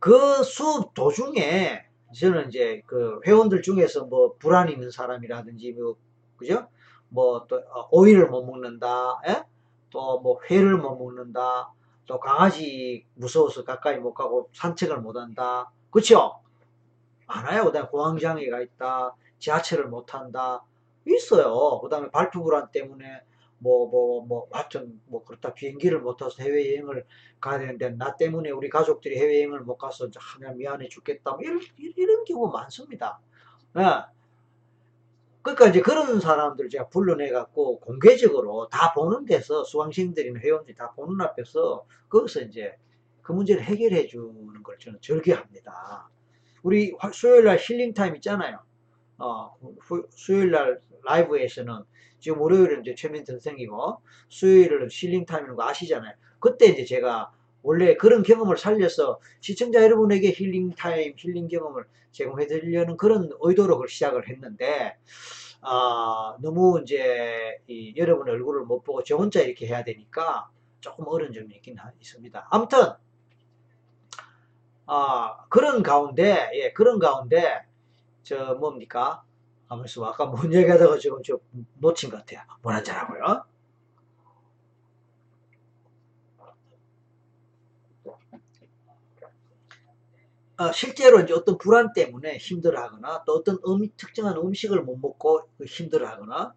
그 수업 도중에 저는 이제 그 회원들 중에서 뭐 불안 있는 사람이라든지 뭐 그죠? 뭐 또 오이를 못 먹는다, 예? 또뭐 회를 못 먹는다, 또 강아지 무서워서 가까이 못 가고 산책을 못 한다, 그렇죠? 많아요. 그다음에 공황장애가 있다, 지하철을 못 한다, 있어요. 그다음에 발표 불안 때문에 뭐, 뭐, 뭐, 하여튼, 뭐, 그렇다. 비행기를 못 타서 해외여행을 가야 되는데, 나 때문에 우리 가족들이 해외여행을 못 가서, 하면 미안해 죽겠다. 뭐 이런, 이런 경우 많습니다. 예. 그러니까 이제 그런 사람들 제가 불러내갖고 공개적으로 다 보는 데서 수강생들이나 회원들이 다 보는 앞에서 거기서 이제 그 문제를 해결해 주는 걸 저는 즐겨합니다. 우리 수요일 날 힐링 타임 있잖아요. 어, 수요일 날 라이브에서는 지금 월요일은 이제 최면 전생이고 수요일은 힐링 타임이라는 거 아시잖아요. 그때 이제 제가 원래 그런 경험을 살려서 시청자 여러분에게 힐링 타임, 힐링 경험을 제공해 드리려는 그런 의도로 그걸 시작을 했는데, 아, 너무 이제 여러분 얼굴을 못 보고 저 혼자 이렇게 해야 되니까 조금 어려운 점이 있긴 있습니다. 아무튼, 아, 그런 가운데, 예, 그런 가운데, 저 뭡니까? 아무래도 아까 뭔 얘기하다가 지금 저 놓친 것 같아요. 뭘 한잔하고요. 어, 실제로 이제 어떤 불안 때문에 힘들어하거나 또 어떤 음, 특정한 음식을 못 먹고 힘들어하거나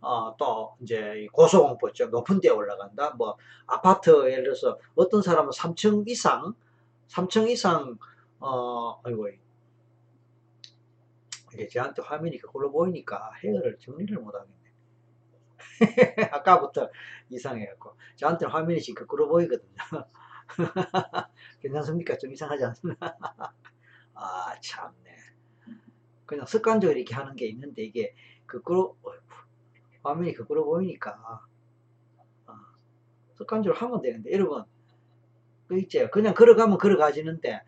어, 또 이제 고소공포증 높은 데 올라간다. 뭐 아파트 예를 들어서 어떤 사람은 3층 이상 3층 이상 어 아이고 이게 저한테 화면이 그걸로 보이니까 헤어를 정리를 못 하겠네. 아까부터 이상해갖고 저한테 화면이 지금 거꾸로 보이거든요. 괜찮습니까? 좀 이상하지 않습니까? 아, 참네. 그냥 습관적으로 이렇게 하는 게 있는데, 이게 거꾸로, 화면이 거꾸로 보이니까, 어, 습관적으로 하면 되는데, 여러분, 그 있죠. 그냥 걸어가면 걸어가지는데,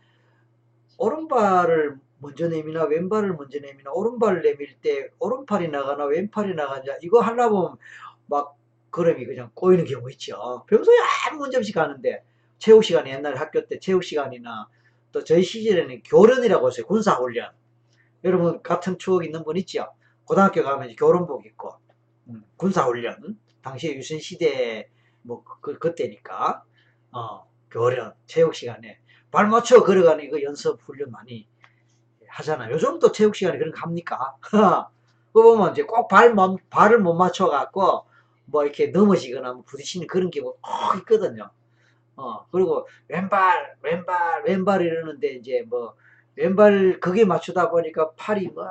오른발을 먼저 내미나 왼발을 먼저 내미나 오른발을 내밀 때 오른팔이 나가나 왼팔이 나가냐 이거 하려고 보면 막 걸음이 그냥 꼬이는 경우 있죠. 평소에 아무 문제 없이 가는데 체육 시간에 옛날에 학교 때 체육 시간이나 또 저희 시절에는 교련이라고 했어요. 군사 훈련. 여러분 같은 추억 있는 분 있죠? 고등학교 가면 교련복 입고 음, 군사 훈련. 당시에 유신 시대 뭐 그, 그때니까 어, 교련 체육 시간에 발 맞춰 걸어가는 이거 연습 훈련 많이 하잖아요. 요즘 또 체육 시간에 그런 거 합니까? 그 보면 이제 꼭 발, 발을 못 맞춰갖고 뭐 이렇게 넘어지거나 뭐 부딪히는 그런 경우 꼭 있거든요. 어, 그리고 왼발, 왼발, 왼발 이러는데 이제 뭐, 왼발 거기에 맞추다 보니까 팔이 뭐,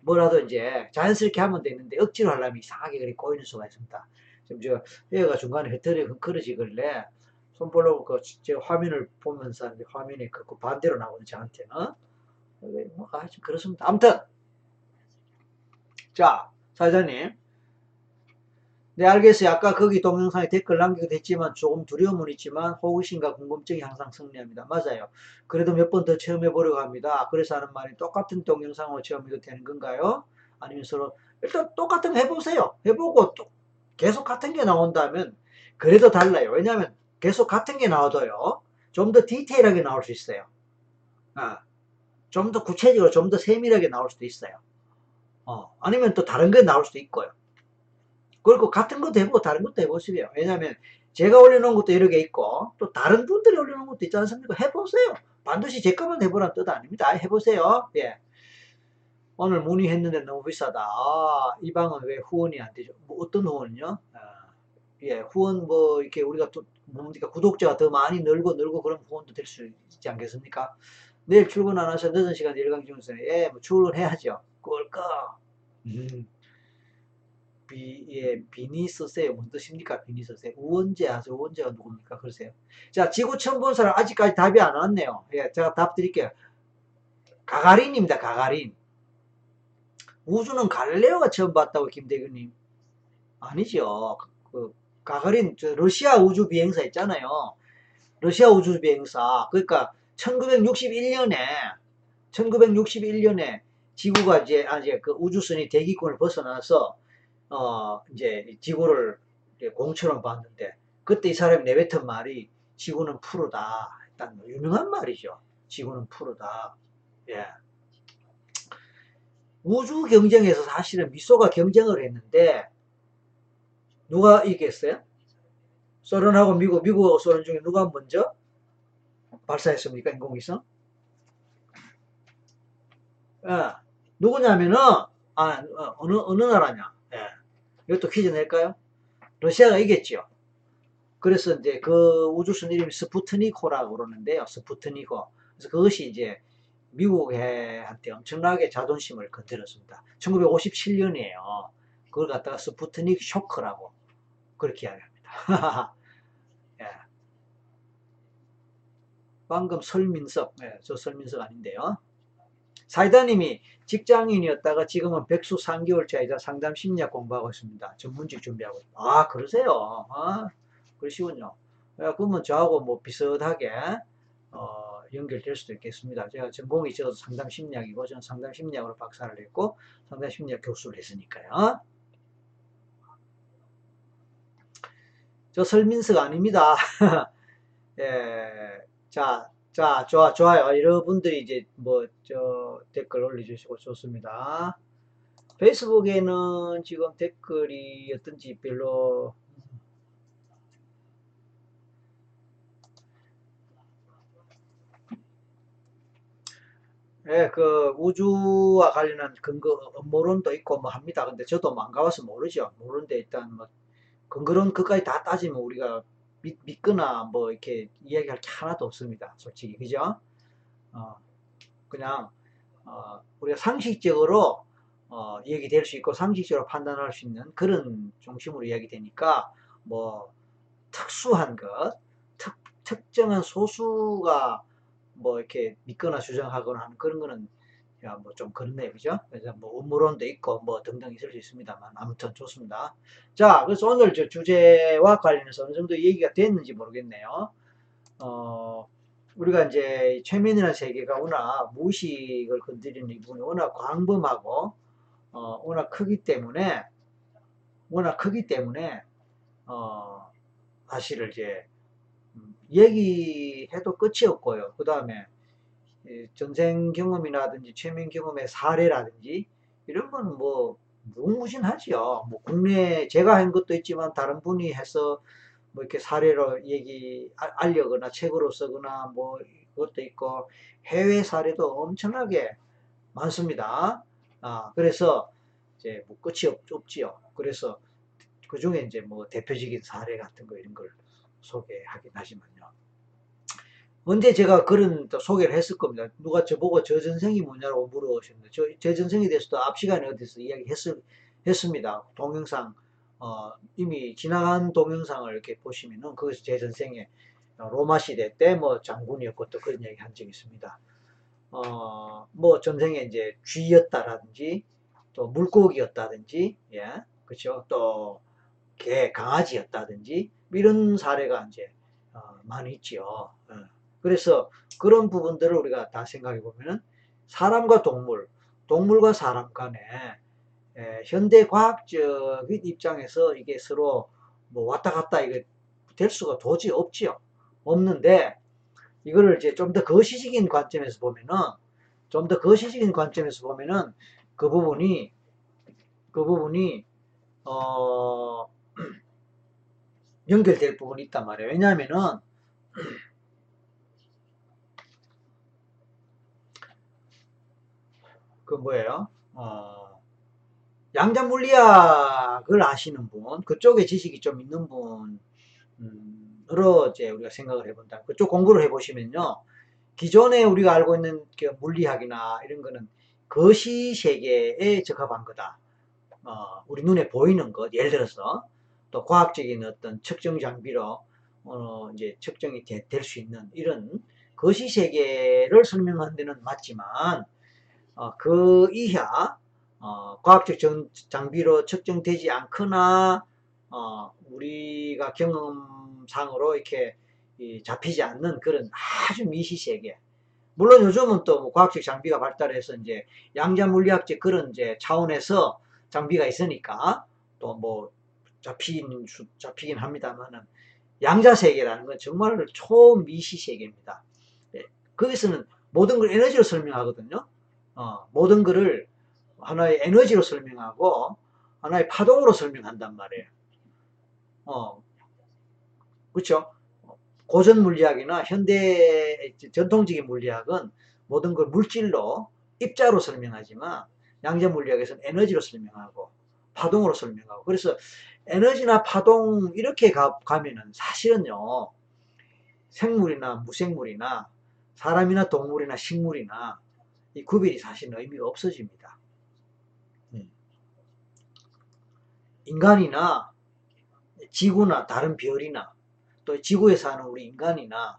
뭐라도 이제 자연스럽게 하면 되는데 억지로 하려면 이상하게 그리 꼬이는 수가 있습니다. 지금 저, 얘가 중간에 헤터리 헝클어지길래 손볼로 그, 제 화면을 보면서 화면이 그, 그 반대로 나오는 저한테는. 뭐, 아, 그렇습니다. 아무튼. 자, 사장님. 네, 알겠어요. 아까 거기 동영상에 댓글 남기기도 했지만 조금 두려움은 있지만 호기심과 궁금증이 항상 승리합니다. 맞아요. 그래도 몇 번 더 체험해 보려고 합니다. 그래서 하는 말이 똑같은 동영상으로 체험해도 되는 건가요? 아니면 서로 일단 똑같은 거 해보세요. 해보고 또 계속 같은 게 나온다면 그래도 달라요. 왜냐하면 계속 같은 게 나와도요. 좀 더 디테일하게 나올 수 있어요. 아, 좀 더 구체적으로 좀 더 세밀하게 나올 수도 있어요. 어, 아니면 또 다른 게 나올 수도 있고요. 그리고 같은 것도 해보고 다른 것도 해보시고요. 왜냐하면 제가 올려놓은 것도 개 있고 또 다른 분들이 올려놓은 것도 있지 않습니까? 해보세요. 반드시 제 것만 해보라는 뜻 아닙니다. 해보세요. 예. 오늘 문의했는데 너무 비싸다. 아, 이 방은 왜 후원이 안 되죠? 뭐 어떤 후원은요? 아, 예, 후원 뭐 이렇게 우리가 또 뭡니까 구독자가 더 많이 늘고 늘고 그런 후원도 될 수 있지 않겠습니까? 내일 출근 안 하셔 늦은 시간에 중에서 예, 뭐 출근해야죠. 꿀까? 음. 비, 예, 비니 쓰세요. 뭔 뜻입니까? 비니 쓰세요. 우원재 하세요. 우원재가 누굽니까? 그러세요. 자, 지구 처음 본 사람 아직까지 답이 안 왔네요. 예, 제가 답 드릴게요. 가가린입니다. 가가린. 우주는 갈레오가 처음 봤다고 김대근님. 아니죠. 그, 가가린, 러시아 우주 비행사 있잖아요. 러시아 우주 비행사. 그러니까 1961년에 1961년에 지구가 이제 아직 그 우주선이 대기권을 벗어나서 어, 이제 지구를 공처럼 봤는데 그때 이 사람이 내뱉은 말이 지구는 푸르다. 일단 뭐 유명한 말이죠. 지구는 푸르다. 예. 우주 경쟁에서 사실은 미소가 경쟁을 했는데 누가 이겼어요? 소련하고 미국, 미국하고 소련 중에 누가 먼저 발사했습니까? 인공위성? 예. 누구냐면은 아, 어, 어느 어느 나라냐? 예. 이것도 퀴즈 낼까요? 러시아가 이겼죠. 그래서 이제 그 우주선 이름이 스푸트니크라고 그러는데요. 스푸트니크. 그래서 그것이 이제 미국한테 엄청나게 자존심을 건드렸습니다. 1957년이에요. 그걸 갖다가 스푸트닉 쇼크라고 그렇게 이야기합니다. 예. 방금 설민석, 예, 저 설민석 아닌데요. 사이다님이 직장인이었다가 지금은 백수 3개월 차이자 상담 심리학 공부하고 있습니다. 전문직 준비하고 있습니다. 아, 그러세요. 아, 그러시군요. 예, 그러면 저하고 뭐 비슷하게, 어, 연결될 수도 있겠습니다. 제가 전공이 저 상담 심리학이고, 저는 상담 심리학으로 박사를 했고, 상담 심리학 교수를 했으니까요. 저 설민석 아닙니다. 예, 자, 자, 좋아, 좋아요. 여러분들이 이제 뭐, 저, 댓글 올려주시고 좋습니다. 페이스북에는 지금 댓글이 어떤지 별로, 예, 그, 우주와 관련한 근거, 업무론도 있고 뭐 합니다. 근데 저도 뭐 안 가봐서 모르죠. 모르는데 일단 뭐, 근거론 그까지 다 따지면 우리가 믿, 믿거나 뭐 이렇게 이야기할 게 하나도 없습니다. 솔직히. 그죠? 어, 그냥, 어, 우리가 상식적으로, 어, 얘기 될 수 있고 상식적으로 판단할 수 있는 그런 중심으로 이야기 되니까 뭐, 특수한 것, 특, 특정한 소수가 뭐 이렇게 믿거나 주장하거나 하는 그런 거는 뭐 좀 그렇네요. 그죠? 그래서 뭐 음모론도 있고 뭐 등등 있을 수 있습니다만 아무튼 좋습니다. 자, 그래서 오늘 저 주제와 관련해서 어느 정도 얘기가 됐는지 모르겠네요. 어, 우리가 이제 최면이라는 세계가 워낙 무의식을 건드리는 이 부분이 워낙 광범하고 어, 워낙 크기 때문에 워낙 크기 때문에 어, 사실을 이제 음, 얘기해도 끝이 없고요. 그 다음에 전생 경험이라든지 최면 경험의 사례라든지 이런 거는 뭐 무궁무진하지요. 뭐 국내 제가 한 것도 있지만 다른 분이 해서 뭐 이렇게 사례로 얘기 알려거나 책으로 쓰거나 뭐 그것도 있고 해외 사례도 엄청나게 많습니다. 아 그래서 이제 뭐 끝이 없, 없지요. 그래서 그 중에 이제 뭐 대표적인 사례 같은 거 이런 걸 소개하긴 하지만요. 언제 제가 그런 소개를 했을 겁니다. 누가 저보고 저 전생이 뭐냐고 물어보셨는데, 저, 제 전생에 대해서도 앞 시간에 어디서 이야기 했습니다. 동영상, 어, 이미 지나간 동영상을 이렇게 보시면은 그것이 제 전생에 로마 시대 때 뭐 장군이었고 또 그런 이야기 한 적이 있습니다. 어, 뭐 전생에 이제 쥐였다라든지 또 물고기였다든지, 예, 그렇죠. 또 개, 강아지였다든지 이런 사례가 이제 어, 많이 있지요. 어. 그래서 그런 부분들을 우리가 다 생각해 보면은 사람과 동물, 동물과 사람 간에 에, 현대 과학적인 입장에서 이게 서로 뭐 왔다 갔다 이게 될 수가 도저히 없지요. 없는데 이거를 이제 좀 더 거시적인 관점에서 보면은 좀 더 거시적인 관점에서 보면은 그 부분이 그 부분이 어 연결될 부분이 있단 말이에요. 왜냐하면은 그 뭐예요? 어, 양자 물리학을 아시는 분, 그쪽에 지식이 좀 있는 분으로 이제 우리가 생각을 해본다. 그쪽 공부를 해보시면요. 기존에 우리가 알고 있는 그 물리학이나 이런 거는 거시 세계에 적합한 거다. 어, 우리 눈에 보이는 것, 예를 들어서 또 과학적인 어떤 측정 장비로 어, 이제 측정이 될 수 있는 이런 거시 세계를 설명하는 데는 맞지만 어, 그 이하 어, 과학적 정, 장비로 측정되지 않거나 어, 우리가 경험상으로 이렇게 잡히지 않는 그런 아주 미시세계 물론 요즘은 또 뭐 과학적 장비가 발달해서 이제 양자 물리학적 그런 이제 차원에서 장비가 있으니까 또 뭐 잡히긴 잡히긴 합니다만은 양자 세계라는 건 정말 초미시 세계입니다. 예, 거기서는 모든 걸 에너지로 설명하거든요. 어, 모든 것을 하나의 에너지로 설명하고 하나의 파동으로 설명한단 말이에요. 어, 그렇죠? 고전 물리학이나 현대 전통적인 물리학은 모든 걸 물질로 입자로 설명하지만 양자 물리학에서는 에너지로 설명하고 파동으로 설명하고 그래서 에너지나 파동 이렇게 가, 가면은 사실은요 생물이나 무생물이나 사람이나 동물이나 식물이나 이 구별이 사실 의미가 없어집니다. 음. 인간이나 지구나 다른 별이나 또 지구에 사는 우리 인간이나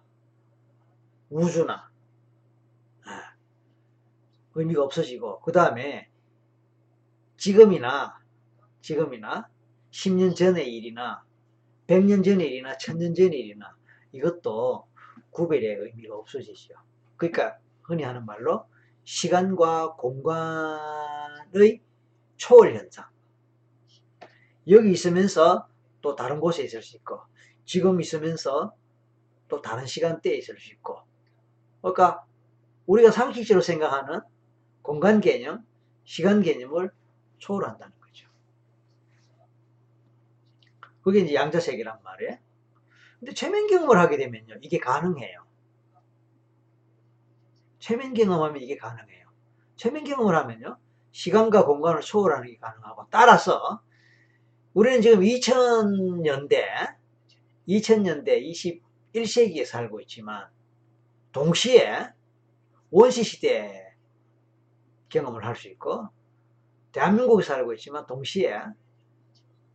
우주나 아, 의미가 없어지고 그 다음에 지금이나 지금이나 10년 전의 일이나 100년 전의 일이나 1000년 전의 일이나 이것도 구별의 의미가 없어지죠. 그러니까 흔히 하는 말로 시간과 공간의 초월 현상. 여기 있으면서 또 다른 곳에 있을 수 있고 지금 있으면서 또 다른 시간대에 있을 수 있고 그러니까 우리가 상식적으로 생각하는 공간 개념, 시간 개념을 초월한다는 거죠. 그게 이제 양자색이란 말이에요. 근데 최면 경험을 하게 되면요. 이게 가능해요. 최면 경험하면 이게 가능해요. 최면 경험을 하면요. 시간과 공간을 초월하는 게 가능하고 따라서 우리는 지금 2000년대 2000년대 21세기에 살고 있지만 동시에 원시시대 경험을 할 수 있고 대한민국에 살고 있지만 동시에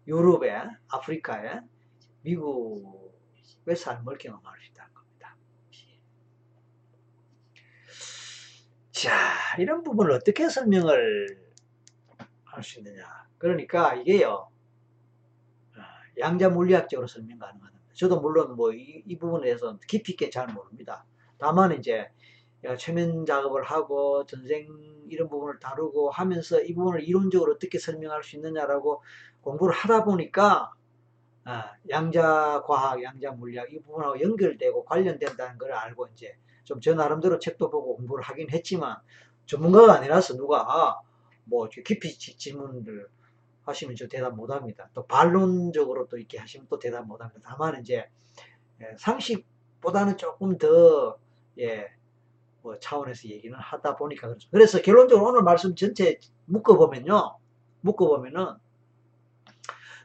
유럽에 아프리카에 미국의 삶을 경험할 수 겁니다. 자 이런 부분을 어떻게 설명을 할 수 있느냐 그러니까 이게요 양자 물리학적으로 설명 가능하다. 저도 물론 뭐이 이 부분에 대해서 깊이 있게 잘 모릅니다. 다만 이제 최면 작업을 하고 전생 이런 부분을 다루고 하면서 이 부분을 이론적으로 어떻게 설명할 수 있느냐라고 공부를 하다 보니까 아, 양자 과학, 양자 물리학 이 부분하고 연결되고 관련된다는 걸 알고 이제 좀 저 나름대로 책도 보고 공부를 하긴 했지만 전문가가 아니라서 누가 아, 뭐 깊이 질문을 하시면 저 대답 못 합니다. 또 반론적으로 또 이렇게 하시면 또 대답 못 합니다. 다만 이제 예, 상식보다는 조금 더 예, 뭐 차원에서 얘기는 하다 보니까 그렇죠. 그래서 결론적으로 오늘 말씀 전체 묶어보면요. 묶어보면은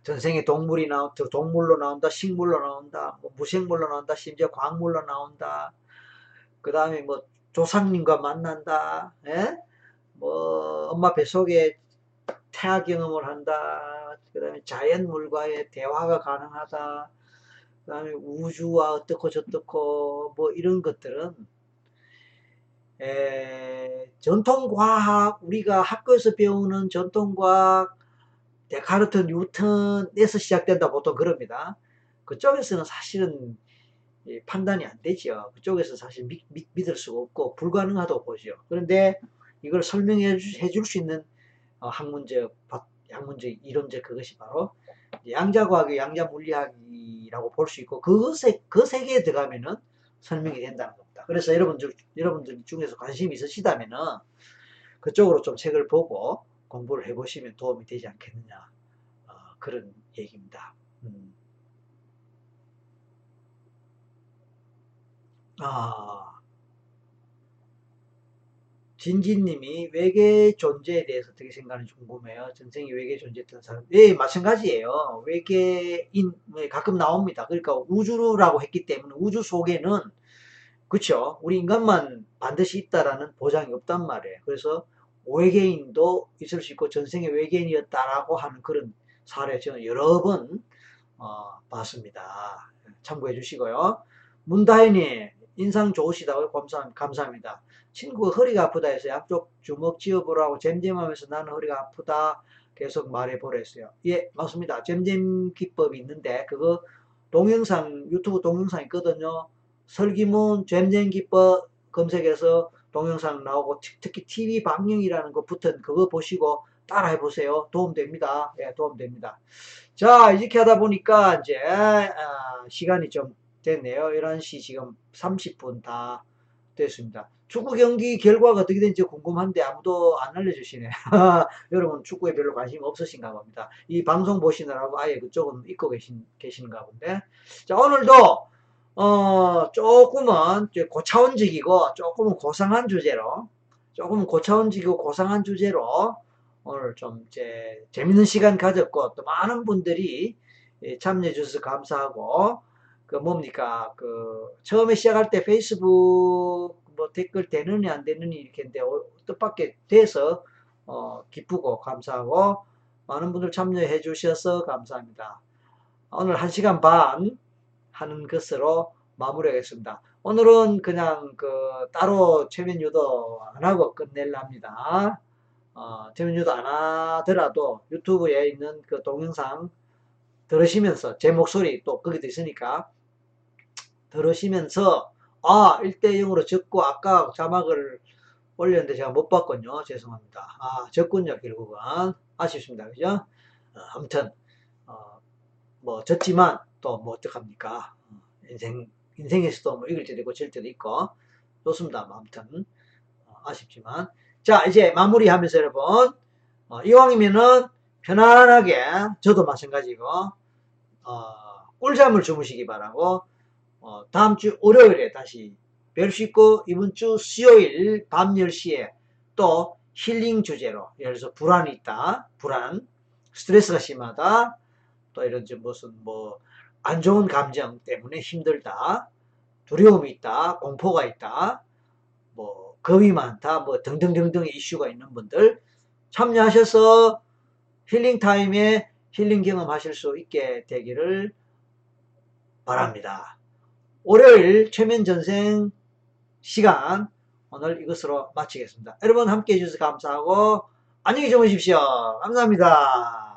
전생에 동물이 나온다, 동물로 나온다, 식물로 나온다, 뭐 무생물로 나온다, 심지어 광물로 나온다. 그 다음에 뭐 조상님과 만난다, 예? 뭐 엄마 뱃속에 태아 경험을 한다. 그 다음에 자연물과의 대화가 가능하다. 그 다음에 우주와 어떻고 저떻고 뭐 이런 것들은 에, 전통과학 우리가 학교에서 배우는 전통과학 데카르트 뉴턴에서 시작된다 보통 그럽니다. 그쪽에서는 사실은 판단이 안 되죠. 그쪽에서 사실 믿, 믿, 을 수가 없고 불가능하다고 보죠. 그런데 이걸 설명해 줄 수 있는 어, 학문적, 학문적, 이론적 그것이 바로 양자과학의 양자물리학이라고 볼 수 있고 그것에, 그 세계에 들어가면은 설명이 된다는 겁니다. 그래서 여러분들, 여러분들 중에서 관심이 있으시다면은 그쪽으로 좀 책을 보고 공부를 해보시면 도움이 되지 않겠느냐. 어, 그런 얘기입니다. 음. 아, 진진님이 외계 존재에 대해서 어떻게 생각하는지 궁금해요. 전생에 외계 존재했던 사람. 예, 마찬가지예요. 외계인 네, 가끔 나옵니다. 그러니까 우주라고 했기 때문에 우주 속에는 그렇죠. 우리 인간만 반드시 있다라는 보장이 없단 말이에요. 그래서 외계인도 있을 수 있고 전생에 외계인이었다라고 하는 그런 사례 저는 여러 번 어, 봤습니다. 참고해 주시고요. 문다현이 인상 좋으시다고 감사합니다. 친구가 허리가 아프다 해서 양쪽 주먹 쥐어보라고 잼잼하면서 나는 허리가 아프다 계속 말해보랬어요. 예, 맞습니다. 잼잼 기법이 있는데 그거 동영상 유튜브 동영상 있거든요. 설기문 잼잼 기법 검색해서 동영상 나오고 특히 TV 방영이라는 거 붙은 그거 보시고 따라해 보세요. 도움됩니다. 예, 도움됩니다. 자, 이렇게 하다 보니까 이제 아, 시간이 좀 됐네요. 11시 지금 30분 다 됐습니다. 축구 경기 결과가 어떻게 되는지 궁금한데 아무도 안 알려주시네. 여러분 축구에 별로 관심 없으신가 봅니다. 이 방송 보시느라고 아예 그쪽은 잊고 계신, 계시는가 본데. 자, 오늘도, 어, 조금은 고차원적이고 조금은 고상한 주제로, 조금은 고차원적이고 고상한 주제로 오늘 좀 이제 재밌는 시간 가졌고 또 많은 분들이 예, 참여해 주셔서 감사하고 그 뭡니까 그 처음에 시작할 때 페이스북 뭐 댓글 되느니 안 되느니 이렇게 했는데 어, 뜻밖의 돼서 어, 기쁘고 감사하고 많은 분들 참여해 주셔서 감사합니다. 오늘 1시간 반 하는 것으로 마무리하겠습니다. 오늘은 그냥 그 따로 최면 유도 안 하고 끝낼랍니다. 어, 최면 유도 안 하더라도 유튜브에 있는 그 동영상 들으시면서 제 목소리 또 거기도 있으니까 들으시면서 아 1대0으로 졌고 아까 자막을 올렸는데 제가 못 봤군요. 죄송합니다. 아 졌군요 결국은 아쉽습니다. 그죠? 어, 아무튼 어, 뭐 졌지만 또 뭐 어떡합니까? 어, 인생 인생에서도 뭐 이길 때도 있고 질 때도 있고 좋습니다. 뭐 아무튼 어, 아쉽지만 자 이제 마무리하면서 여러분 어, 이왕이면은 편안하게 저도 마찬가지고 어, 꿀잠을 주무시기 바라고 어, 다음 주 월요일에 다시 뵐 수 있고 이번 주 수요일 밤 10시에 또 힐링 주제로 예를 들어서 불안이 있다 불안 스트레스가 심하다 또 이런 좀 무슨 뭐 안 좋은 감정 때문에 힘들다 두려움이 있다 공포가 있다 뭐 겁이 많다 뭐 등등등등의 이슈가 있는 분들 참여하셔서 힐링 타임에 힐링 경험하실 수 있게 되기를 바랍니다. 월요일 최면 전생 시간 오늘 이것으로 마치겠습니다. 여러분 함께 해 주셔서 감사하고 안녕히 주무십시오. 감사합니다.